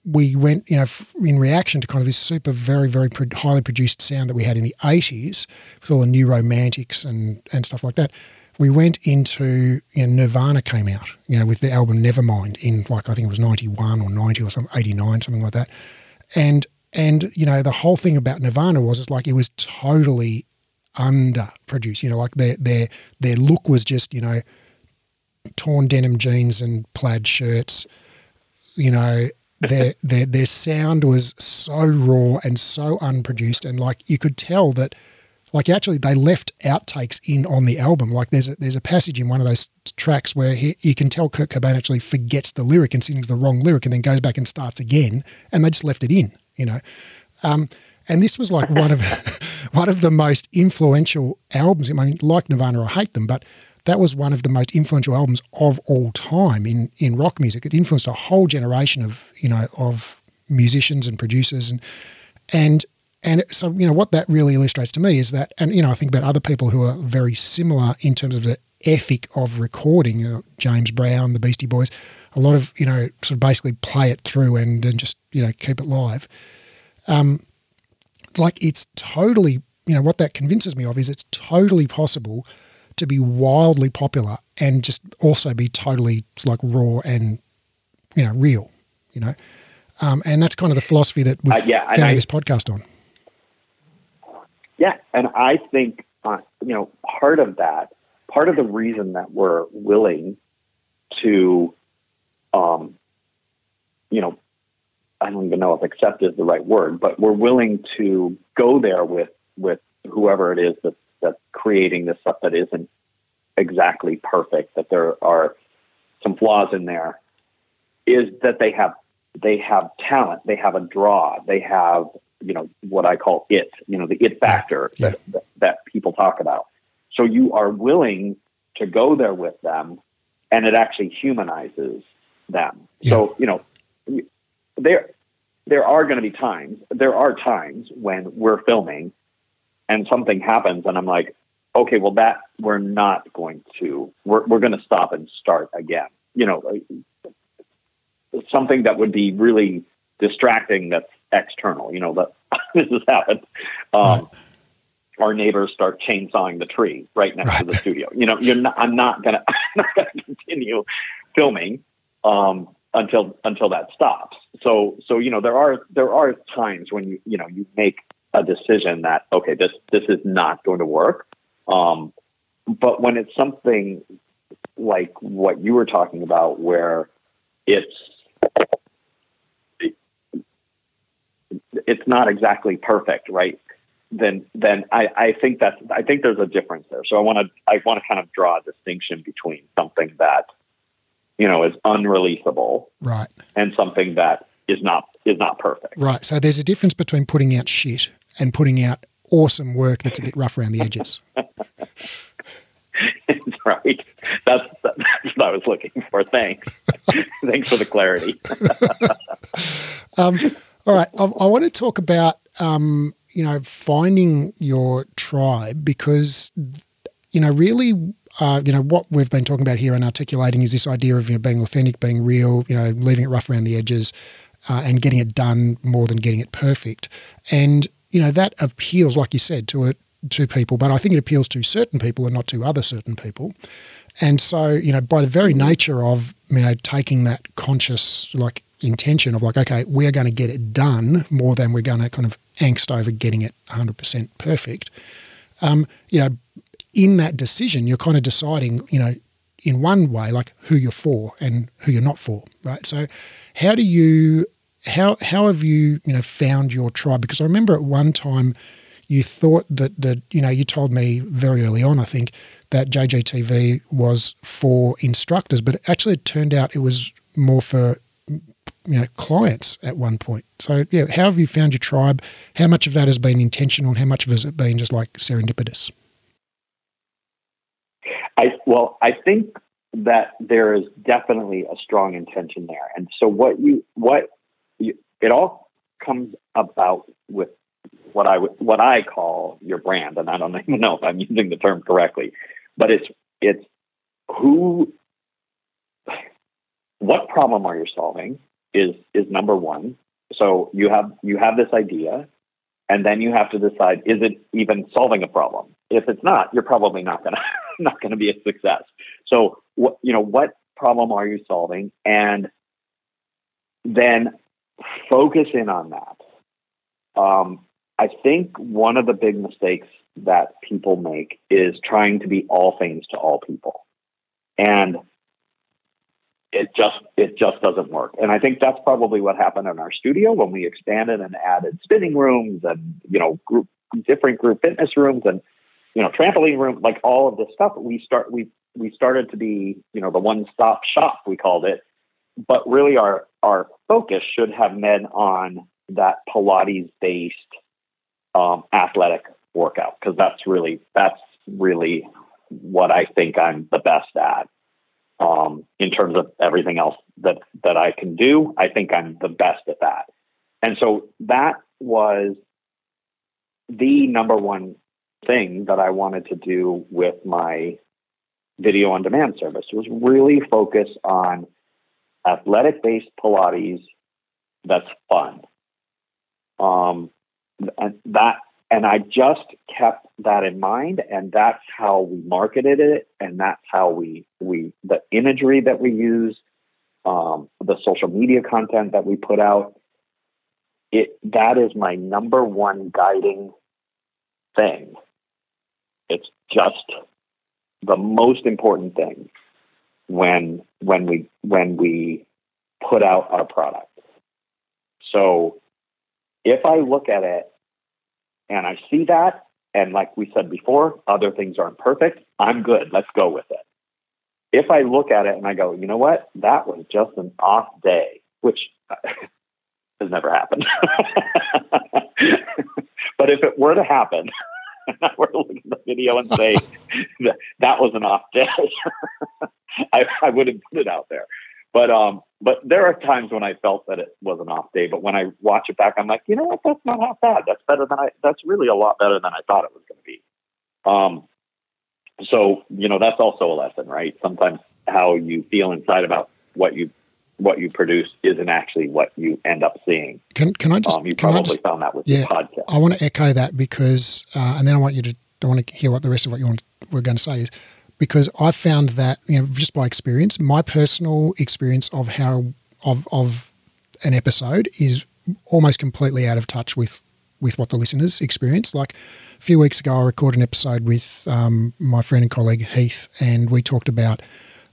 we went, you know, in reaction to kind of this super, very, very highly produced sound that we had in the 80s with all the new romantics and, and stuff like that. We went into, you know, Nirvana came out, you know, with the album Nevermind in like, I think it was 91 or 90 or something, 89, something like that. And, and, you know, the whole thing about Nirvana was it's like it was totally underproduced, you know, like their, their, their look was just, you know, torn denim jeans and plaid shirts, you know, their their their sound was so raw and so unproduced, and like you could tell that, like actually they left outtakes in on the album. Like there's a, there's a passage in one of those tracks where he, you can tell Kurt Cobain actually forgets the lyric and sings the wrong lyric, and then goes back and starts again, and they just left it in, you know. Um, and this was like one of one of the most influential albums. I mean, like Nirvana, I hate them, but that was one of the most influential albums of all time in in rock music. It influenced a whole generation of you know of musicians and producers and and and so you know what that really illustrates to me is that and you know I think about other people who are very similar in terms of the ethic of recording. You know, James Brown, the Beastie Boys, a lot of you know sort of basically play it through and and just you know keep it live. Um, like it's totally you know what that convinces me of is it's totally possible to be wildly popular and just also be totally like raw and you know real, you know. Um, and that's kind of the philosophy that we've uh, yeah, found this podcast on. Yeah, and I think uh, you know part of that, part of the reason that we're willing to, um, you know, I don't even know if accept is the right word, but we're willing to go there with with whoever it is that that's creating this stuff that isn't exactly perfect, that there are some flaws in there, is that they have they have talent, they have a draw, they have you know what I call it, you know the it factor yeah. That, that, that people talk about. So you are willing to go there with them, and it actually humanizes them. Yeah. So you know there there are going to be times there are times when we're filming and something happens and i'm like okay well that we're not going to we're, we're going to stop and start again you know something that would be really distracting that's external you know that this has happened. Um. Our neighbors start chainsawing the tree right next right. to the studio. You know, you're not, I'm not not gonna continue filming um, until until that stops. So, so you know, there are there are times when you you know you make a decision that okay, this this is not going to work. Um, but when it's something like what you were talking about, where it's it's not exactly perfect, right? Then then I, I think that's I think there's a difference there. So I want to I want to kind of draw a distinction between something that you know is unreleasable, right, and something that is not is not perfect. Right. So there's a difference between putting out shit and putting out awesome work that's a bit rough around the edges. right. That's, that's what I was looking for. Thanks. Thanks for the clarity. um, all right. I, I, want to talk about, um, you know, finding your tribe because, you know, really, uh, you know, what we've been talking about here and articulating is this idea of, you know, being authentic, being real, you know, leaving it rough around the edges uh, and getting it done more than getting it perfect. And, you know, that appeals, like you said, to a, to people, but I think it appeals to certain people and not to other certain people. And so, you know, by the very nature of, you know, taking that conscious like intention of like, okay, we're going to get it done more than we're going to kind of angst over getting it 100% perfect. Um, you know, in that decision, you're kind of deciding, you know, in one way, like who you're for and who you're not for, right? So, how do you, how how have you, you know, found your tribe? Because I remember at one time you thought that that you know you told me very early on, I think, that JGTV was for instructors, but actually it turned out it was more for you know clients at one point. So yeah, how have you found your tribe? How much of that has been intentional, and how much of it has been just like serendipitous? I well, I think that there is definitely a strong intention there, and so what you what you, it all comes about with what I what I call your brand, and I don't even know if I'm using the term correctly, but it's it's who what problem are you solving is is number one. So you have you have this idea, and then you have to decide is it even solving a problem. If it's not, you're probably not gonna not gonna be a success. So what you know what problem are you solving, and then focus in on that. Um, I think one of the big mistakes that people make is trying to be all things to all people. And it just it just doesn't work. And I think that's probably what happened in our studio when we expanded and added spinning rooms and you know group different group fitness rooms and you know trampoline room like all of this stuff. We start we we started to be you know the one stop shop we called it, but really our our focus should have been on that Pilates based um, athletic workout because that's really that's really what I think I'm the best at. Um, in terms of everything else that that I can do, I think I'm the best at that. And so that was the number one thing that I wanted to do with my video on demand service was really focus on athletic based Pilates that's fun. Um, and that and I just kept that in mind, and that's how we marketed it, and that's how we we the imagery that we use, um, the social media content that we put out. It that is my number one guiding thing. Just the most important thing when when we when we put out our product. So if I look at it and I see that, and like we said before, other things aren't perfect, I'm good. Let's go with it. If I look at it and I go, you know what, that was just an off day, which has never happened. but if it were to happen, I were to look at the video and say that, that was an off day, I, I would have put it out there. But um, but there are times when I felt that it was an off day. But when I watch it back, I'm like, you know what? That's not half bad. That's better than I. That's really a lot better than I thought it was going to be. Um, so you know that's also a lesson, right? Sometimes how you feel inside about what you what you produce isn't actually what you end up seeing. Can can I just? Um, you probably I just, found that with yeah, your podcast. I want to echo that because, uh, and then I want you to. I want to hear what the rest of what you want. We're going to say is because I found that you know just by experience, my personal experience of how of of an episode is almost completely out of touch with with what the listeners experience. Like a few weeks ago, I recorded an episode with um, my friend and colleague Heath, and we talked about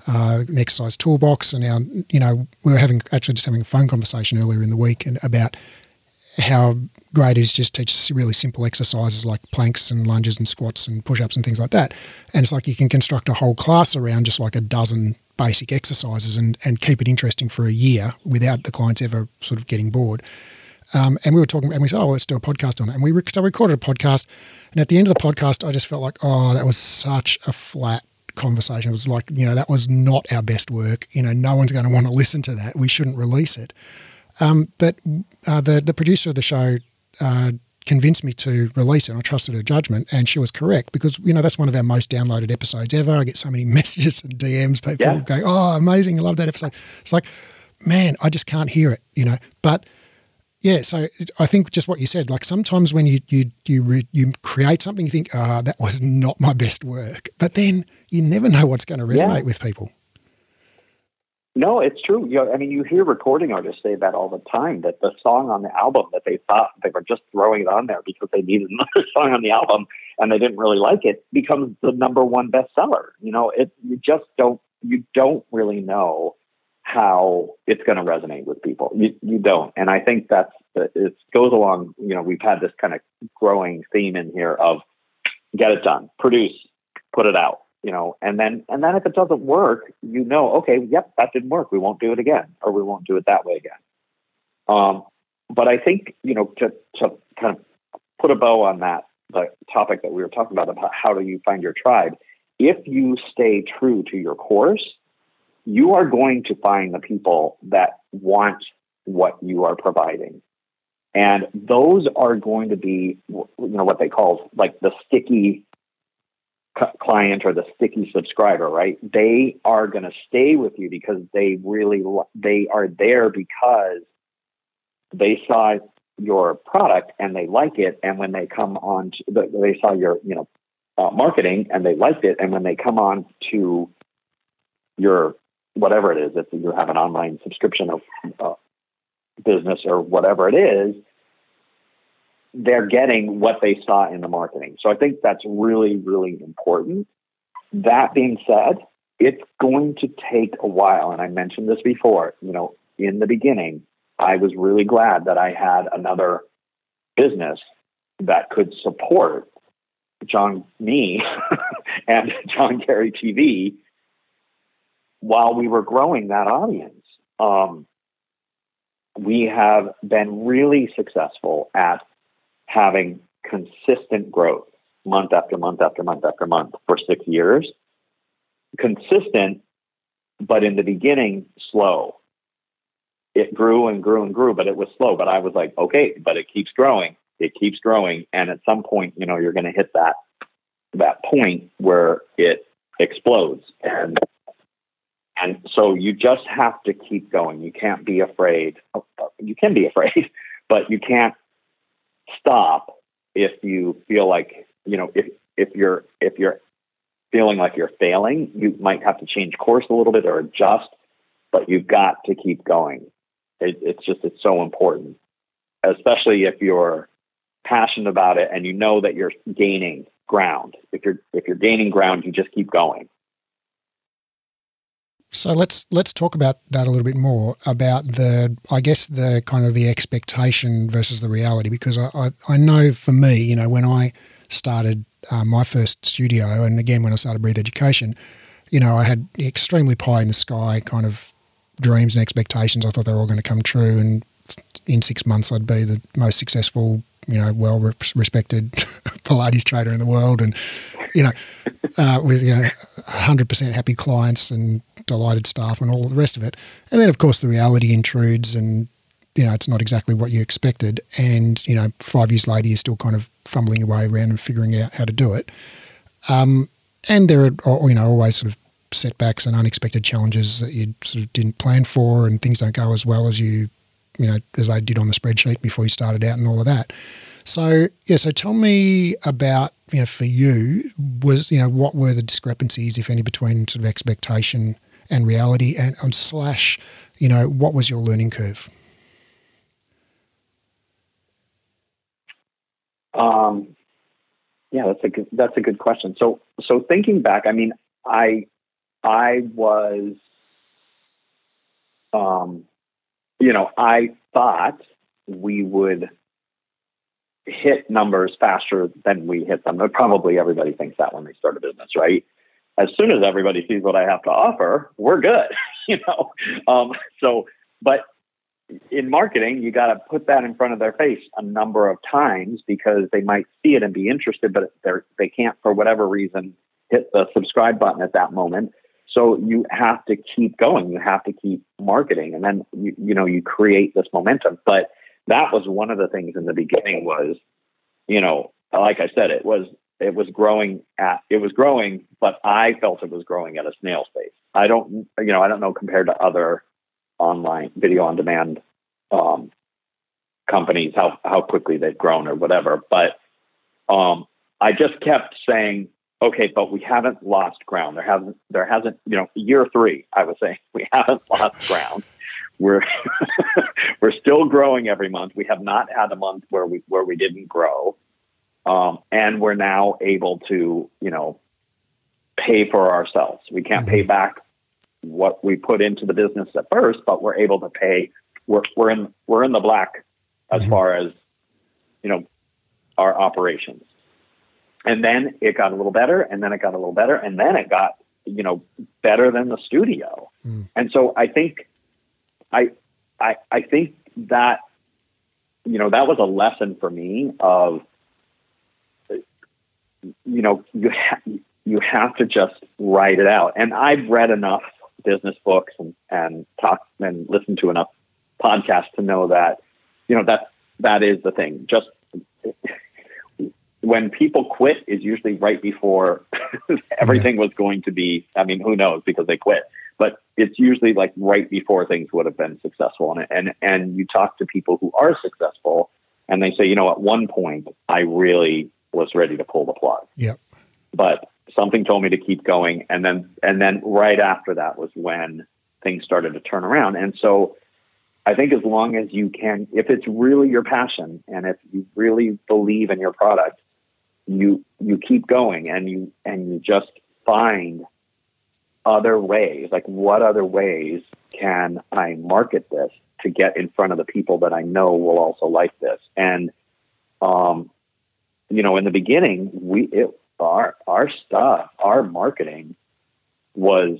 uh, an exercise toolbox. And our, you know, we were having actually just having a phone conversation earlier in the week and about how great it is just teach really simple exercises like planks and lunges and squats and push-ups and things like that. And it's like you can construct a whole class around just like a dozen basic exercises and, and keep it interesting for a year without the clients ever sort of getting bored. Um, and we were talking, and we said, "Oh, let's do a podcast on it." And we so we recorded a podcast, and at the end of the podcast, I just felt like, "Oh, that was such a flat conversation. It was like, you know, that was not our best work. You know, no one's going to want to listen to that. We shouldn't release it." Um, but uh, the the producer of the show uh, convinced me to release it. I trusted her judgment, and she was correct because you know that's one of our most downloaded episodes ever. I get so many messages and DMs, people Yeah. going, "Oh, amazing! I love that episode." It's like, man, I just can't hear it, you know. But yeah, so I think just what you said, like sometimes when you you you re, you create something, you think, "Ah, that was not my best work," but then you never know what's going to resonate Yeah. with people. No, it's true. You know, I mean, you hear recording artists say that all the time. That the song on the album that they thought they were just throwing it on there because they needed another song on the album and they didn't really like it becomes the number one bestseller. You know, it you just don't you don't really know how it's going to resonate with people. You you don't, and I think that's it goes along. You know, we've had this kind of growing theme in here of get it done, produce, put it out you know, and then and then if it doesn't work, you know, okay, yep, that didn't work. We won't do it again, or we won't do it that way again. Um, but I think you know to to kind of put a bow on that the topic that we were talking about about how do you find your tribe. If you stay true to your course, you are going to find the people that want what you are providing. And those are going to be, you know, what they call like the sticky client or the sticky subscriber, right? They are going to stay with you because they really they are there because they saw your product and they like it, and when they come on, to, they saw your you know uh, marketing and they liked it, and when they come on to your whatever it is, if you have an online subscription of uh, business or whatever it is, they're getting what they saw in the marketing. So I think that's really, really important. That being said, it's going to take a while. And I mentioned this before, you know, in the beginning, I was really glad that I had another business that could support John, me, and John Garey TV while we were growing that audience. Um, we have been really successful at having consistent growth month after month after month after month for six years. Consistent, but in the beginning, slow. It grew and grew and grew, but it was slow. But I was like, okay, but it keeps growing. It keeps growing. And at some point, you know, you're going to hit that, that point where it explodes. And, and so you just have to keep going. You can't be afraid. You can be afraid, but you can't stop if you feel like you know if if you're if you're feeling like you're failing you might have to change course a little bit or adjust but you've got to keep going it, it's just it's so important especially if you're passionate about it and you know that you're gaining ground if you're if you're gaining ground you just keep going So let's let's talk about that a little bit more about the I guess the kind of the expectation versus the reality because I I, I know for me you know when I started uh, my first studio and again when I started Breathe Education you know I had extremely pie in the sky kind of dreams and expectations. I thought they were all going to come true and in six months I'd be the most successful you know well respected Pilates trainer in the world and you know uh, with you know 100% happy clients and delighted staff and all the rest of it. And then, of course, the reality intrudes, and you know it's not exactly what you expected. And you know, five years later, you're still kind of fumbling your way around and figuring out how to do it. Um, and there are you know always sort of setbacks and unexpected challenges that you sort of didn't plan for, and things don't go as well as you, you know, as they did on the spreadsheet before you started out, and all of that. So yeah, so tell me about you know for you was you know what were the discrepancies, if any, between sort of expectation and reality, and on slash, you know, what was your learning curve? Um, yeah, that's a good, that's a good question. So so thinking back, I mean, I I was, um, you know, I thought we would hit numbers faster than we hit them. Probably everybody thinks that when they start a business, right? As soon as everybody sees what I have to offer, we're good, you know. Um, so, but in marketing, you got to put that in front of their face a number of times because they might see it and be interested, but they're they can't for whatever reason hit the subscribe button at that moment. So you have to keep going. You have to keep marketing, and then you, you know you create this momentum. But that was one of the things in the beginning was, you know, like I said, it was it was growing at it was growing, but I felt it was growing at a snail's pace. I don't, you know, I don't know compared to other online video on demand um, companies how how quickly they've grown or whatever, but um, I just kept saying, okay, but we haven't lost ground. There hasn't there hasn't you know year three. I was saying we haven't lost ground. We're we're still growing every month. We have not had a month where we where we didn't grow, um, and we're now able to you know pay for ourselves. We can't pay mm-hmm. back what we put into the business at first, but we're able to pay. We're we're in we're in the black as mm-hmm. far as you know our operations. And then it got a little better, and then it got a little better, and then it got you know better than the studio. Mm. And so I think I I I think that you know that was a lesson for me of you know you ha- you have to just write it out. And I've read enough business books and, and talk and listen to enough podcasts to know that, you know, that that is the thing. Just when people quit is usually right before everything yeah. was going to be, I mean, who knows because they quit, but it's usually like right before things would have been successful. And, and, and you talk to people who are successful and they say, you know, at one point I really was ready to pull the plug. Yeah. But something told me to keep going and then and then right after that was when things started to turn around and so i think as long as you can if it's really your passion and if you really believe in your product you you keep going and you and you just find other ways? Like what other ways can i market this to get in front of the people that i know will also like this? And um you know in the beginning we it our our stuff, our marketing was,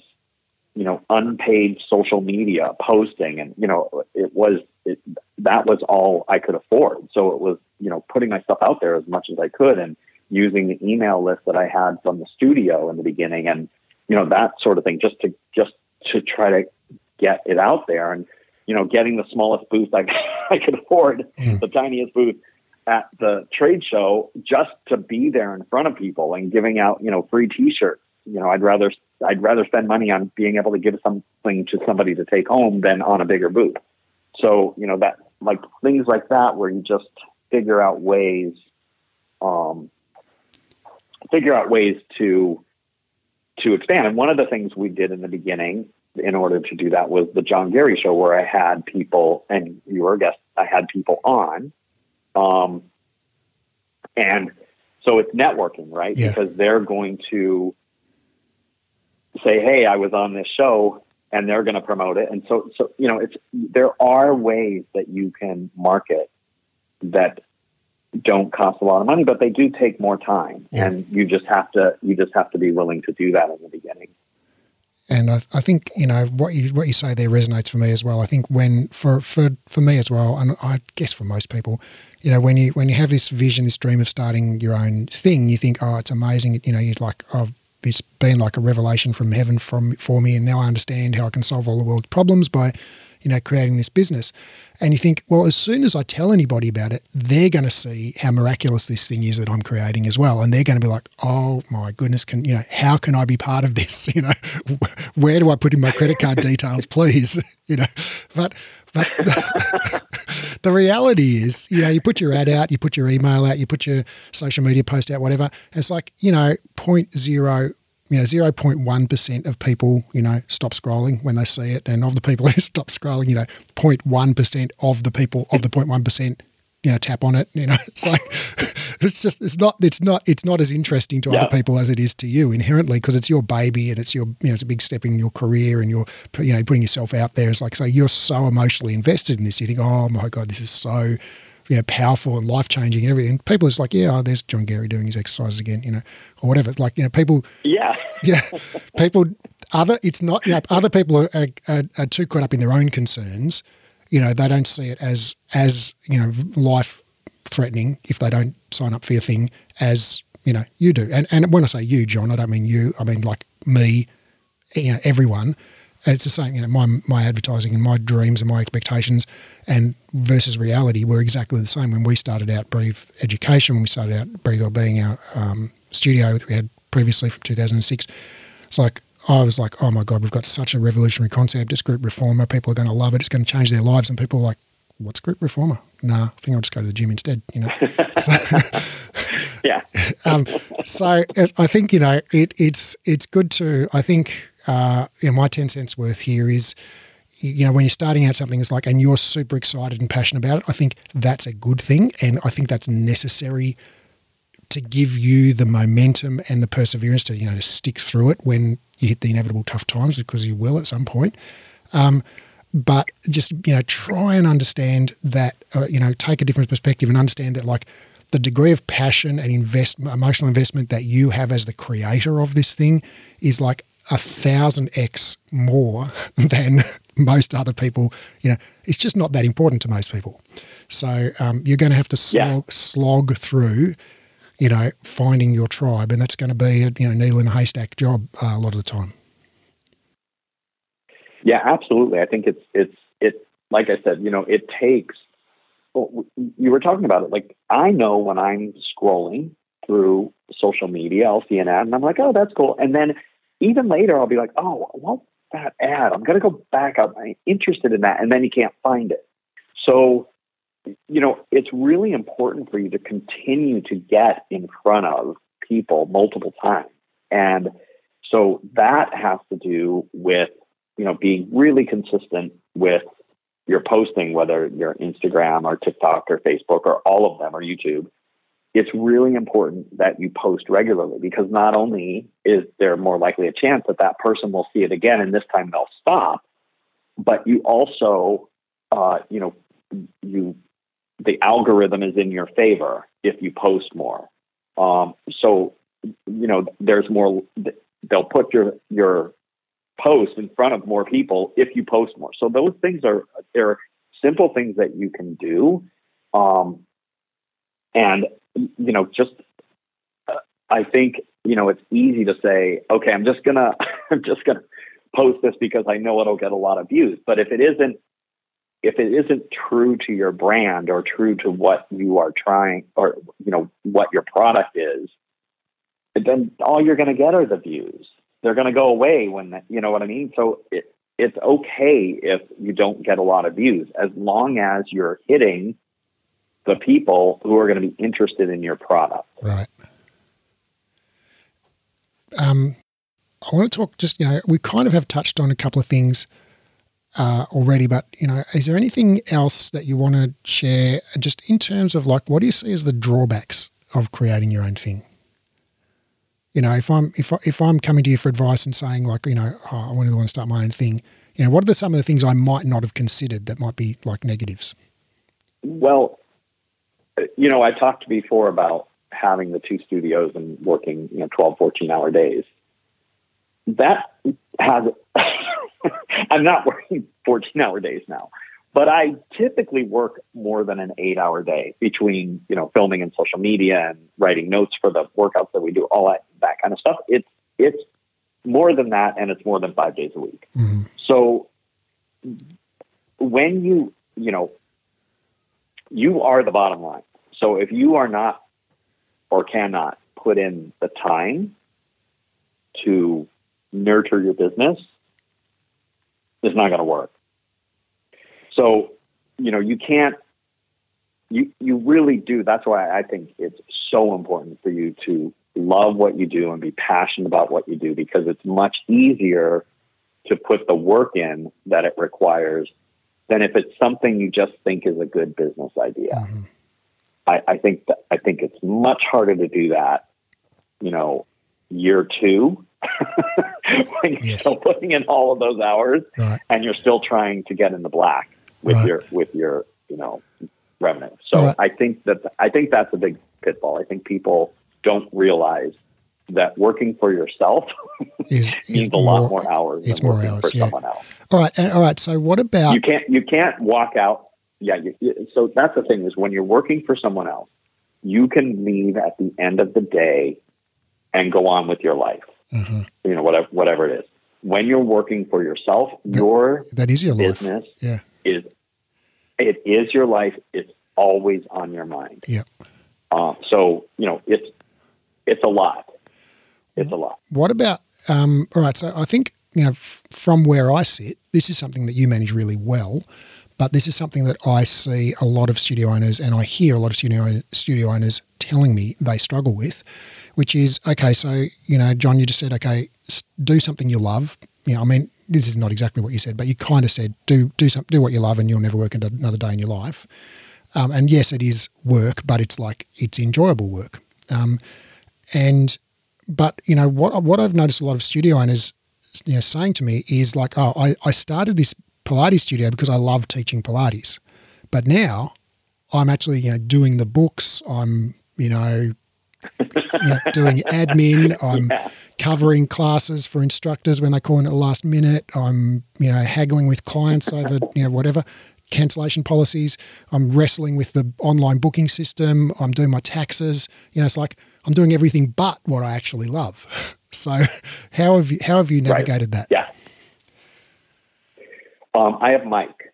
you know, unpaid social media posting, and you know, it was it, that was all I could afford. So it was, you know, putting my stuff out there as much as I could, and using the email list that I had from the studio in the beginning, and you know, that sort of thing, just to just to try to get it out there, and you know, getting the smallest booth I, I could afford, mm. the tiniest booth at the trade show just to be there in front of people and giving out, you know, free t-shirts. You know, I'd rather I'd rather spend money on being able to give something to somebody to take home than on a bigger booth. So, you know, that like things like that where you just figure out ways um figure out ways to to expand. And one of the things we did in the beginning in order to do that was the John Garey show where I had people and you were a guest, I had people on um, and so it's networking, right? Yeah. Because they're going to say, "Hey, I was on this show," and they're going to promote it. And so, so you know, it's there are ways that you can market that don't cost a lot of money, but they do take more time, yeah. and you just have to you just have to be willing to do that in the beginning. And I, I, think you know what you what you say there resonates for me as well. I think when for for for me as well, and I guess for most people, you know, when you when you have this vision, this dream of starting your own thing, you think, oh, it's amazing. You know, you're like, oh, it's been like a revelation from heaven from for me, and now I understand how I can solve all the world's problems by, you know, creating this business. And you think, well, as soon as I tell anybody about it, they're going to see how miraculous this thing is that I'm creating as well. And they're going to be like, oh my goodness, can, you know, how can I be part of this? You know, where do I put in my credit card details, please? You know, but, but the reality is, you know, you put your ad out, you put your email out, you put your social media post out, whatever. It's like, you know, point zero you know, 0.1% of people, you know, stop scrolling when they see it. And of the people who stop scrolling, you know, 0.1% of the people of the 0.1%, you know, tap on it. You know, it's like, it's just, it's not, it's not, it's not as interesting to yeah. other people as it is to you inherently because it's your baby and it's your, you know, it's a big step in your career and you're, you know, putting yourself out there. It's like, so you're so emotionally invested in this. You think, oh my God, this is so, you know, powerful and life changing and everything. People are just like, yeah, oh, there's John Garey doing his exercises again, you know, or whatever. Like, you know, people, yeah, yeah, people, other, it's not, you know, other people are, are, are too caught up in their own concerns. You know, they don't see it as, as, you know, life threatening if they don't sign up for your thing as, you know, you do. And, and when I say you, John, I don't mean you, I mean like me, you know, everyone it's the same, you know, my, my advertising and my dreams and my expectations and versus reality were exactly the same when we started out Breathe Education, when we started out Breathe Wellbeing, our um, studio that we had previously from 2006. It's like, I was like, oh my God, we've got such a revolutionary concept. It's group reformer. People are going to love it. It's going to change their lives. And people are like, what's group reformer? Nah, I think I'll just go to the gym instead, you know? so, yeah. um, so I think, you know, it, it's, it's good to, I think, uh, you know, my 10 cents worth here is, you know, when you're starting out something, it's like, and you're super excited and passionate about it, I think that's a good thing. And I think that's necessary to give you the momentum and the perseverance to, you know, to stick through it when you hit the inevitable tough times, because you will at some point. Um, but just, you know, try and understand that, uh, you know, take a different perspective and understand that, like, the degree of passion and invest, emotional investment that you have as the creator of this thing is like a thousand X more than most other people. You know, it's just not that important to most people. So um, you're going to have to slog, yeah. slog through, you know, finding your tribe, and that's going to be a you know needle in a haystack job uh, a lot of the time. Yeah, absolutely. I think it's it's it. Like I said, you know, it takes. Well, you were talking about it. Like I know when I'm scrolling through social media, I'll see an ad, and I'm like, oh, that's cool, and then even later, I'll be like, oh, what's that ad? I'm going to go back. I'm interested in that. And then you can't find it. So, you know, it's really important for you to continue to get in front of people multiple times. And so that has to do with, you know, being really consistent with your posting, whether you're Instagram or TikTok or Facebook or all of them or YouTube it's really important that you post regularly because not only is there more likely a chance that that person will see it again and this time they'll stop, but you also, uh, you know, you the algorithm is in your favor if you post more. Um, so, you know, there's more. They'll put your your post in front of more people if you post more. So those things are they're simple things that you can do. Um, and you know, just uh, I think you know it's easy to say, okay, I'm just gonna I'm just gonna post this because I know it'll get a lot of views. But if it isn't if it isn't true to your brand or true to what you are trying or you know what your product is, then all you're going to get are the views. They're going to go away when you know what I mean. So it, it's okay if you don't get a lot of views as long as you're hitting the people who are going to be interested in your product. Right. Um, I want to talk just, you know, we kind of have touched on a couple of things uh, already, but, you know, is there anything else that you want to share just in terms of like, what do you see as the drawbacks of creating your own thing? You know, if I'm if I, if I'm coming to you for advice and saying like, you know, oh, I want to start my own thing, you know, what are the, some of the things I might not have considered that might be like negatives? Well, you know, I talked before about having the two studios and working, you know, 12, 14 hour days. That has, I'm not working 14 hour days now, but I typically work more than an eight hour day between, you know, filming and social media and writing notes for the workouts that we do, all that, that kind of stuff. It's, it's more than that and it's more than five days a week. Mm-hmm. So when you you know you are the bottom line. So if you are not or cannot put in the time to nurture your business, it's not going to work. So, you know, you can't, you, you really do. That's why I think it's so important for you to love what you do and be passionate about what you do because it's much easier to put the work in that it requires than if it's something you just think is a good business idea. Mm-hmm. I, I, think that, I think it's much harder to do that, you know, year two when you're yes. still putting in all of those hours right. and you're still trying to get in the black with right. your with your you know revenue. So right. I think that I think that's a big pitfall. I think people don't realize that working for yourself is, means is a lot more, hours than working hours, for yeah. someone else. All right, and, all right. So what about you can't you can't walk out? Yeah, you, so that's the thing is when you're working for someone else, you can leave at the end of the day and go on with your life. Mm-hmm. You know, whatever whatever it is. When you're working for yourself, that, your that is your business life. Yeah. is it is your life. It's always on your mind. Yeah. Uh, so you know it's it's a lot. It's a lot. What about um, all right? So I think you know f- from where I sit, this is something that you manage really well. But this is something that I see a lot of studio owners, and I hear a lot of studio studio owners telling me they struggle with, which is okay. So you know, John, you just said okay, do something you love. You know, I mean, this is not exactly what you said, but you kind of said do do some do what you love, and you'll never work another day in your life. Um, and yes, it is work, but it's like it's enjoyable work. Um, and but you know what what I've noticed a lot of studio owners you know saying to me is like, oh, I, I started this Pilates studio because I love teaching Pilates, but now I'm actually you know doing the books. I'm you know, you know doing admin. I'm yeah. covering classes for instructors when they call in at the last minute. I'm you know haggling with clients over you know whatever cancellation policies. I'm wrestling with the online booking system. I'm doing my taxes. You know, it's like I'm doing everything but what I actually love. So, how have you how have you navigated right. that? Yeah, um, I have Mike,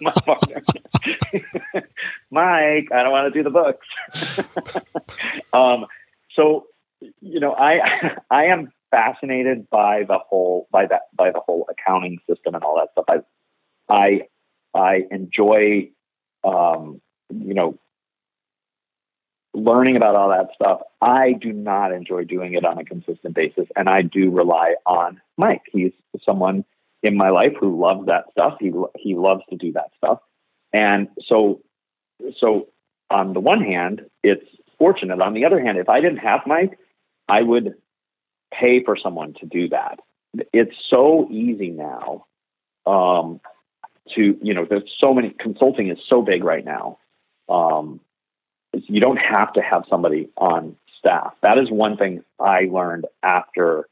my partner. Mike, I don't want to do the books. um, so, you know, I I am fascinated by the whole by that by the whole accounting system and all that stuff. I I I enjoy um, you know learning about all that stuff. I do not enjoy doing it on a consistent basis, and I do rely on Mike. He's someone in my life who loves that stuff. He he loves to do that stuff, and so so on the one hand, it's fortunate. On the other hand, if I didn't have Mike, I would pay for someone to do that. It's so easy now um, to you know. There's so many consulting is so big right now. Um, you don't have to have somebody on staff. That is one thing I learned after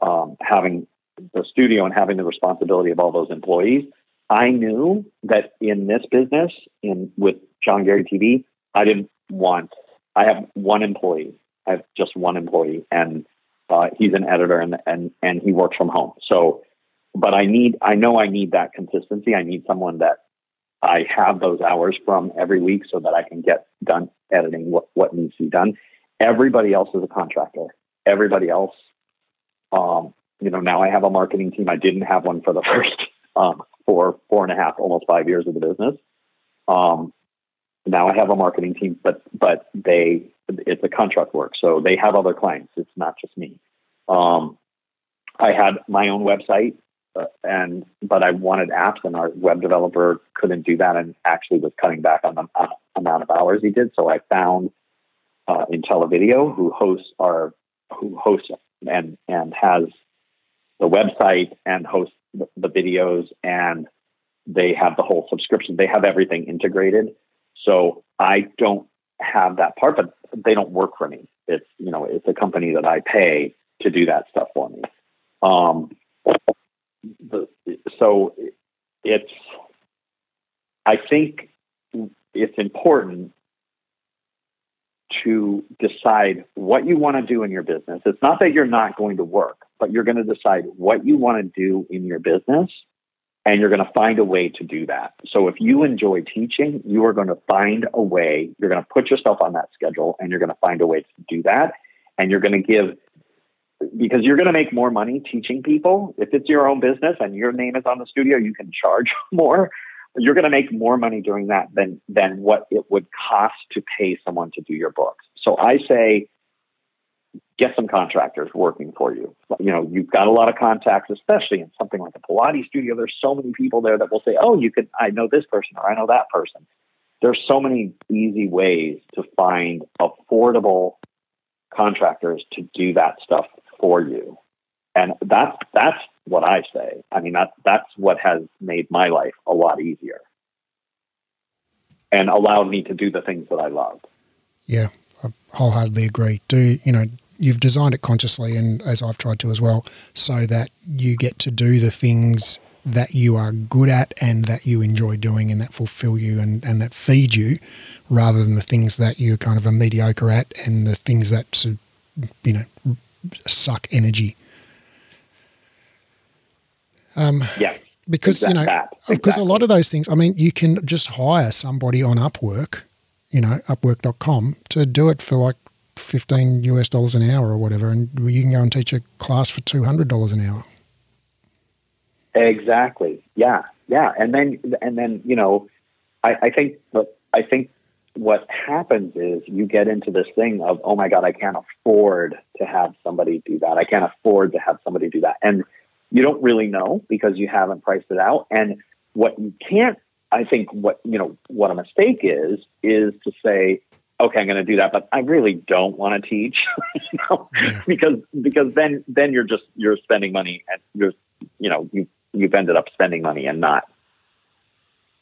um, having the studio and having the responsibility of all those employees. I knew that in this business, in with John Garey TV, I didn't want. I have one employee. I have just one employee, and uh, he's an editor, and and and he works from home. So, but I need. I know I need that consistency. I need someone that I have those hours from every week so that I can get done editing what, what needs to be done. Everybody else is a contractor. Everybody else, um, you know, now I have a marketing team. I didn't have one for the first um, four, four and a half, almost five years of the business. Um, now I have a marketing team, but but they it's a contract work, so they have other clients. It's not just me. Um, I had my own website and but I wanted apps, and our web developer couldn't do that, and actually was cutting back on the uh, amount of hours he did. So I found uh, Intelivideo, who hosts our who hosts and and has the website and hosts the, the videos, and they have the whole subscription. They have everything integrated. So I don't have that part, but they don't work for me. It's you know it's a company that I pay to do that stuff for me. Um, the, so it's I think it's important to decide what you want to do in your business. It's not that you're not going to work, but you're going to decide what you want to do in your business and you're going to find a way to do that. So if you enjoy teaching, you are going to find a way, you're going to put yourself on that schedule and you're going to find a way to do that. And you're going to give, because you're going to make more money teaching people. If it's your own business and your name is on the studio, you can charge more. You're going to make more money doing that than, than what it would cost to pay someone to do your books. So I say, get some contractors working for you. You know, you've got a lot of contacts, especially in something like a Pilates studio. There's so many people there that will say, "Oh, you could I know this person or I know that person." There's so many easy ways to find affordable contractors to do that stuff for you. And that's that's what I say. I mean, that that's what has made my life a lot easier and allowed me to do the things that I love. Yeah, I wholeheartedly agree. Do you know you've designed it consciously, and as I've tried to as well, so that you get to do the things that you are good at and that you enjoy doing and that fulfill you and, and that feed you rather than the things that you're kind of a mediocre at and the things that you know suck energy um, yeah because you know exactly. because a lot of those things i mean you can just hire somebody on upwork you know, upwork.com to do it for like 15 US dollars an hour or whatever. And you can go and teach a class for $200 an hour. Exactly. Yeah. Yeah. And then, and then, you know, I, I think, I think what happens is you get into this thing of, oh my God, I can't afford to have somebody do that. I can't afford to have somebody do that. And you don't really know because you haven't priced it out. And what you can't I think what you know what a mistake is is to say, okay, I'm going to do that, but I really don't want to teach, you know, yeah. because because then then you're just you're spending money and you're you know you you've ended up spending money and not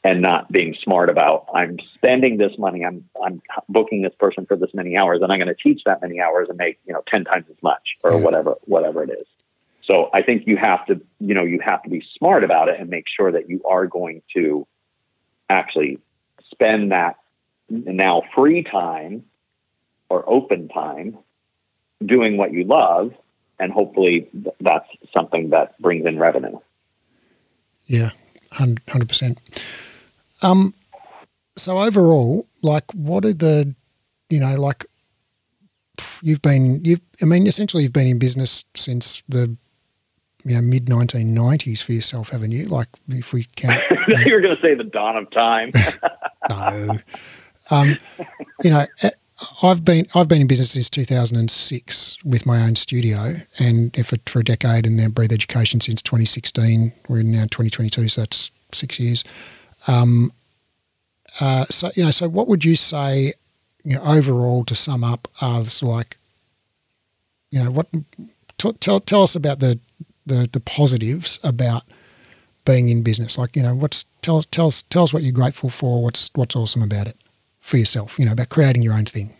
and not being smart about I'm spending this money, I'm I'm booking this person for this many hours, and I'm going to teach that many hours and make you know ten times as much or yeah. whatever whatever it is. So I think you have to you know you have to be smart about it and make sure that you are going to actually spend that now free time or open time doing what you love and hopefully that's something that brings in revenue yeah 100% um so overall like what are the you know like you've been you've i mean essentially you've been in business since the you know mid 1990s for yourself, haven't you? Like if we count, you were going to say the dawn of time. no, um, you know. I've been I've been in business since 2006 with my own studio, and for, for a decade, and then Breathe Education since 2016. We're in now 2022, so that's six years. Um, uh, so you know, so what would you say, you know, overall to sum up like, you know, what t- tell tell us about the the the positives about being in business? Like, you know, what's tell tell us tell us what you're grateful for. What's what's awesome about it for yourself? You know, about creating your own thing.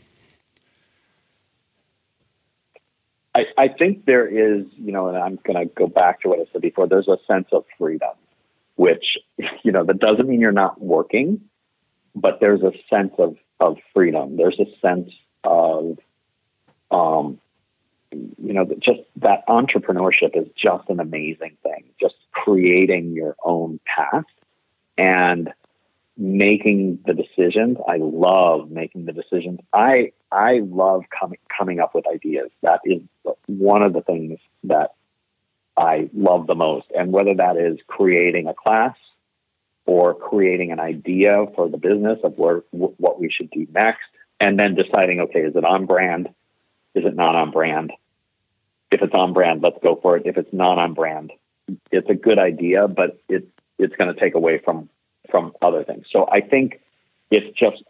I, I think there is, you know, and I'm going to go back to what I said before. There's a sense of freedom, which, you know, that doesn't mean you're not working, but there's a sense of of freedom. There's a sense of um, you know, just that entrepreneurship is just an amazing thing. Just creating your own path and making the decisions. I love making the decisions. I I love coming coming up with ideas. That is one of the things that I love the most. And whether that is creating a class or creating an idea for the business of where what we should do next, and then deciding, okay, is it on brand? Is it not on brand? If it's on brand, let's go for it. If it's not on brand, it's a good idea, but it's it's going to take away from from other things. So I think it's just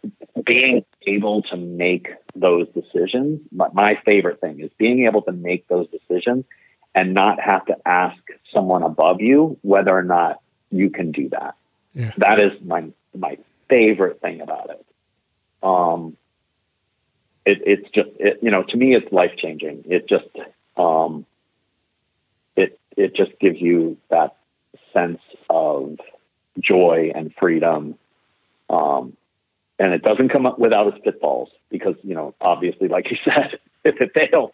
being able to make those decisions. My, my favorite thing is being able to make those decisions and not have to ask someone above you whether or not you can do that. Yeah. That is my my favorite thing about it. Um, it, it's just it, you know to me it's life changing. It just um, it it just gives you that sense of joy and freedom. Um, and it doesn't come up without its pitfalls because you know obviously, like you said, if it fails,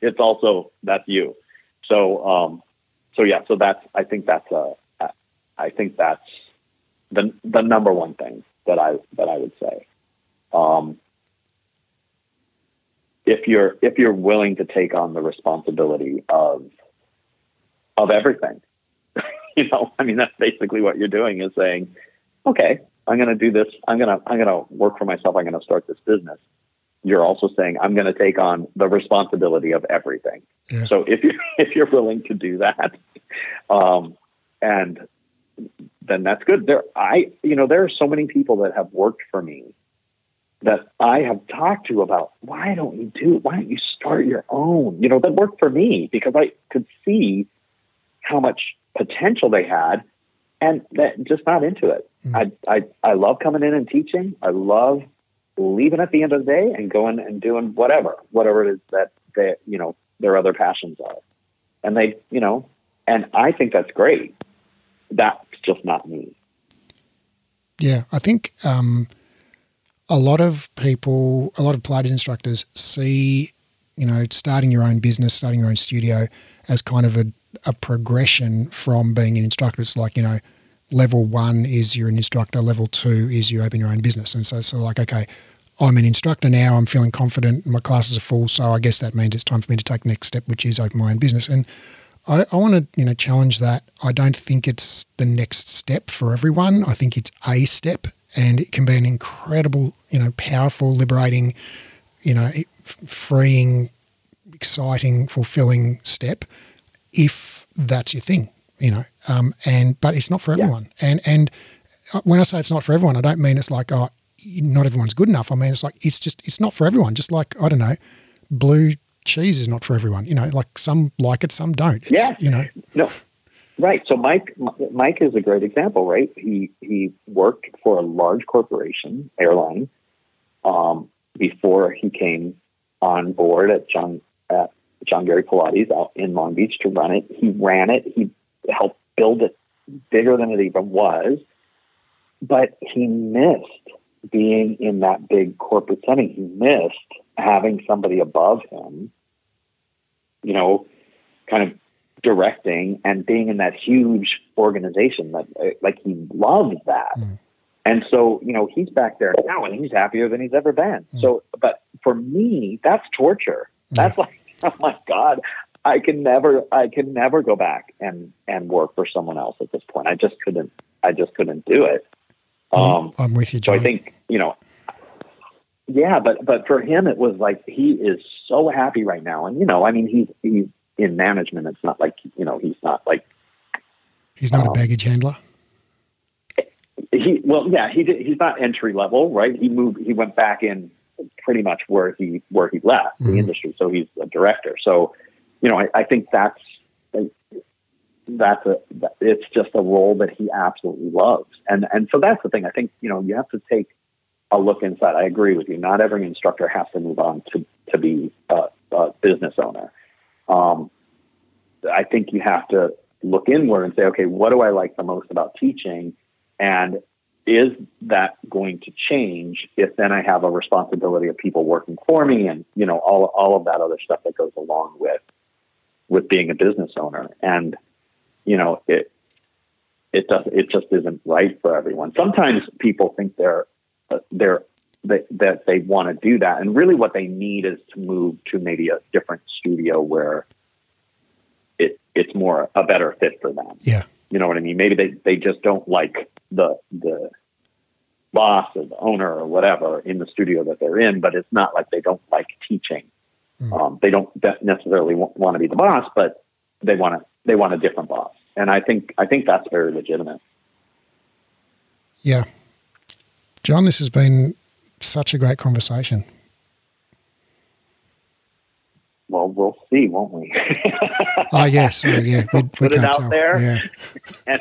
it's also that's you. So um, so yeah, so that's I think that's a I think that's the the number one thing that I that I would say. Um, if you're if you're willing to take on the responsibility of of everything, you know, I mean that's basically what you're doing is saying, okay, I'm going to do this. I'm going to I'm going to work for myself. I'm going to start this business. You're also saying I'm going to take on the responsibility of everything. Yeah. So if you if you're willing to do that, um, and then that's good. There, I you know there are so many people that have worked for me that I have talked to about why don't you do why don't you start your own? You know, that worked for me because I could see how much potential they had and that just not into it. Mm. I, I I love coming in and teaching. I love leaving at the end of the day and going and doing whatever, whatever it is that they you know their other passions are. And they, you know, and I think that's great. That's just not me. Yeah, I think um, a lot of people, a lot of Pilates instructors see, you know, starting your own business, starting your own studio as kind of a, a progression from being an instructor. It's like, you know, level one is you're an instructor, level two is you open your own business. And so, so like, okay, I'm an instructor now, I'm feeling confident, my classes are full, so I guess that means it's time for me to take the next step, which is open my own business. And I, I want to, you know, challenge that. I don't think it's the next step for everyone. I think it's a step and it can be an incredible, you know, powerful, liberating, you know, freeing, exciting, fulfilling step if that's your thing, you know. Um, and but it's not for everyone. Yeah. And and uh, when I say it's not for everyone, I don't mean it's like oh, not everyone's good enough. I mean it's like it's just it's not for everyone. Just like I don't know, blue cheese is not for everyone. You know, like some like it, some don't. It's, yeah, you know, no, Right. So Mike, Mike is a great example, right? He he worked for a large corporation, airline, um, before he came on board at John at John Garey Pilates out in Long Beach to run it. He ran it. He helped build it bigger than it even was, but he missed being in that big corporate setting. He missed having somebody above him, you know, kind of directing and being in that huge organization that uh, like he loves that. Mm. And so, you know, he's back there now and he's happier than he's ever been. Mm. So, but for me, that's torture. That's like, oh my God, I can never, I can never go back and, and work for someone else at this point. I just couldn't, I just couldn't do it. Um, I'm with you, John. So I think, you know, yeah, but, but for him, it was like, he is so happy right now. And, you know, I mean, he's, he's, in management. It's not like you know he's not like he's not um, a baggage handler. He well, yeah, he did, he's not entry level, right? He moved, he went back in pretty much where he where he left mm-hmm. the industry. So he's a director. So you know, I, I think that's that's a it's just a role that he absolutely loves, and and so that's the thing. I think you know you have to take a look inside. I agree with you. Not every instructor has to move on to to be a, a business owner um, I think you have to look inward and say, okay, what do I like the most about teaching? And is that going to change if then I have a responsibility of people working for me and, you know, all, all of that other stuff that goes along with, with being a business owner. And, you know, it, it does, it just isn't right for everyone. Sometimes people think they're, uh, they're that, that they want to do that. And really what they need is to move to maybe a different studio where it, it's more a better fit for them. Yeah. You know what I mean? Maybe they, they just don't like the, the boss or the owner or whatever in the studio that they're in, but it's not like they don't like teaching. Mm. Um, they don't necessarily want, want to be the boss, but they want to, they want a different boss. And I think, I think that's very legitimate. Yeah. John, this has been such a great conversation. Well, we'll see, won't we? oh yes, yeah. We, we Put it out tell. there, yeah. and,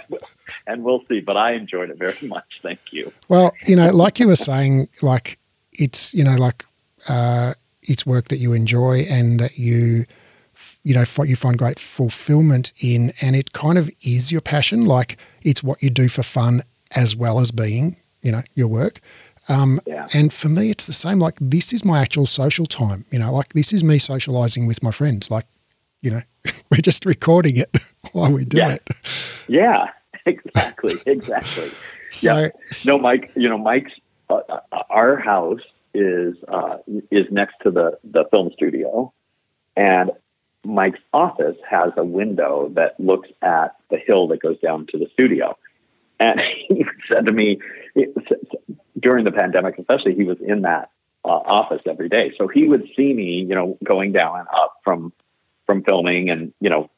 and we'll see. But I enjoyed it very much. Thank you. Well, you know, like you were saying, like it's you know, like uh, it's work that you enjoy and that you you know you find great fulfillment in, and it kind of is your passion. Like it's what you do for fun as well as being you know your work. Um, yeah. And for me, it's the same. Like this is my actual social time. You know, like this is me socializing with my friends. Like, you know, we're just recording it while we do yeah. it. Yeah, exactly, exactly. so, yeah. no, Mike. You know, Mike's uh, uh, our house is uh, is next to the the film studio, and Mike's office has a window that looks at the hill that goes down to the studio. And he said to me during the pandemic, especially, he was in that uh, office every day. So he would see me, you know, going down and up from from filming and you know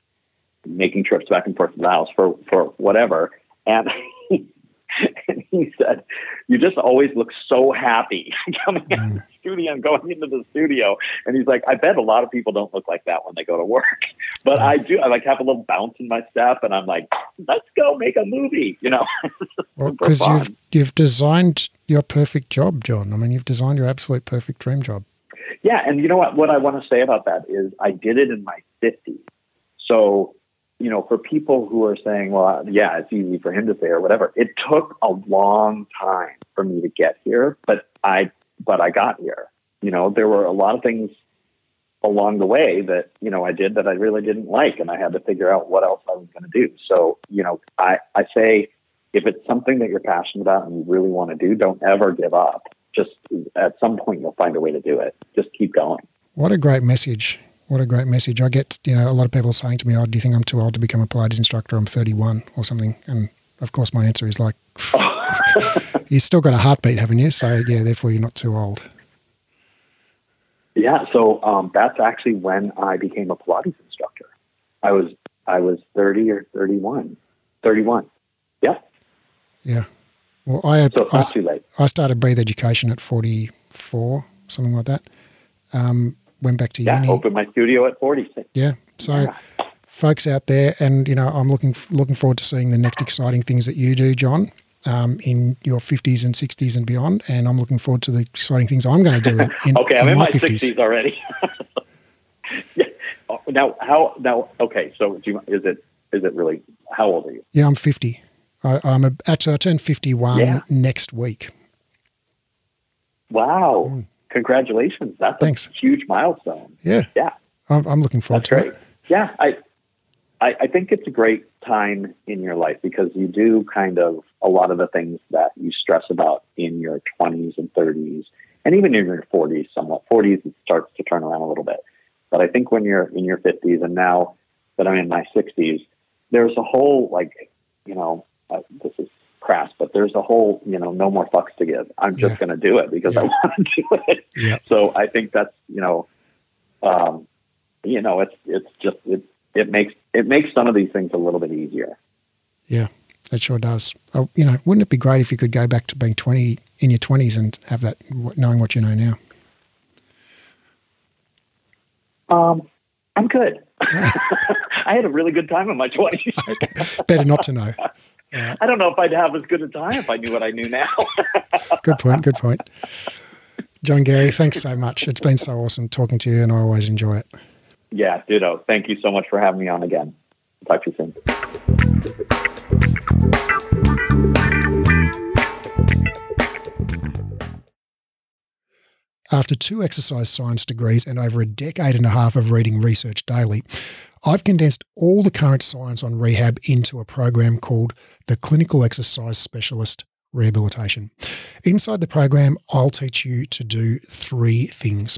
making trips back and forth to the house for for whatever. And and he said, "You just always look so happy coming out studio and going into the studio." And he's like, "I bet a lot of people don't look like that when they go to work, but I do. I like have a little bounce in my step, and I'm like, let's go make a movie." You know, well, because you've you've designed your perfect job, John. I mean, you've designed your absolute perfect dream job. Yeah, and you know what? What I want to say about that is, I did it in my 50s, so you know, for people who are saying, well, yeah, it's easy for him to say or whatever, it took a long time for me to get here, but I, but I got here. You know, there were a lot of things along the way that, you know, I did that I really didn't like and I had to figure out what else I was going to do. So, you know, I, I say if it's something that you're passionate about and you really want to do, don't ever give up. Just at some point, you'll find a way to do it. Just keep going. What a great message what a great message. I get, you know, a lot of people saying to me, oh, do you think I'm too old to become a Pilates instructor? I'm 31 or something. And of course, my answer is like, you've still got a heartbeat, haven't you? So, yeah, therefore, you're not too old. Yeah. So um, that's actually when I became a Pilates instructor. I was, I was 30 or 31. 31. Yeah. Yeah. Well, I, so I, too late. I started breathe education at 44, something like that. Um, went back to yeah, uni. opened my studio at 46. Yeah. So, yeah. Folks out there, and you know, I'm looking looking forward to seeing the next exciting things that you do, John, um, in your 50s and 60s and beyond. And I'm looking forward to the exciting things I'm going to do. In, in okay, I'm in, my, 50s. 60s already. yeah. Oh, now, how now? Okay, so you, is it is it really? How old are you? Yeah, I'm 50. I, am actually I turn 51 yeah. next week. Wow. Mm congratulations. That's Thanks. a huge milestone. Yeah. Yeah. I'm, I'm looking forward That's to great. it. Yeah. I, I, I think it's a great time in your life because you do kind of a lot of the things that you stress about in your 20s and 30s and even in your 40s somewhat 40s it starts to turn around a little bit but i think when you're in your 50s and now that i'm in my 60s there's a whole like you know uh, this is crass, but there's a whole, you know, no more fucks to give. I'm just yeah. going to do it because yeah. I want to do it. Yeah. So I think that's, you know, um, you know, it's, it's just, it, it makes, it makes some of these things a little bit easier. Yeah, it sure does. Oh, you know, wouldn't it be great if you could go back to being 20 in your 20s and have that, knowing what you know now? Um, I'm good. I had a really good time in my 20s. Better not to know. Yeah. I don't know if I'd have as good a time if I knew what I knew now. good point. Good point. John Garey, thanks so much. It's been so awesome talking to you, and I always enjoy it. Yeah, ditto. Thank you so much for having me on again. Talk to you soon. After two exercise science degrees and over a decade and a half of reading research daily, I've condensed all the current science on rehab into a program called the Clinical Exercise Specialist Rehabilitation. Inside the program, I'll teach you to do three things.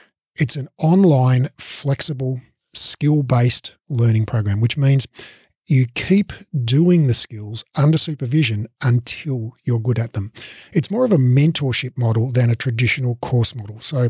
It's an online, flexible, skill based learning program, which means you keep doing the skills under supervision until you're good at them. It's more of a mentorship model than a traditional course model. So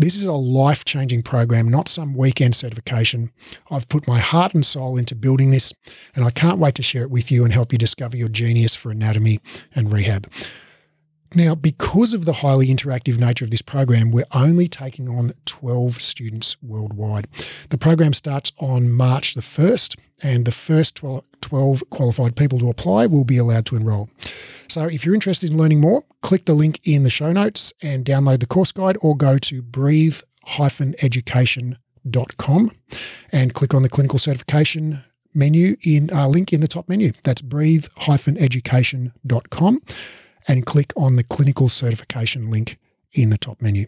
This is a life changing program, not some weekend certification. I've put my heart and soul into building this, and I can't wait to share it with you and help you discover your genius for anatomy and rehab. Now, because of the highly interactive nature of this program, we're only taking on 12 students worldwide. The program starts on March the 1st, and the first 12 qualified people to apply will be allowed to enroll. So, if you're interested in learning more, click the link in the show notes and download the course guide or go to breathe education.com and click on the clinical certification menu in uh, link in the top menu. That's breathe education.com and click on the clinical certification link in the top menu.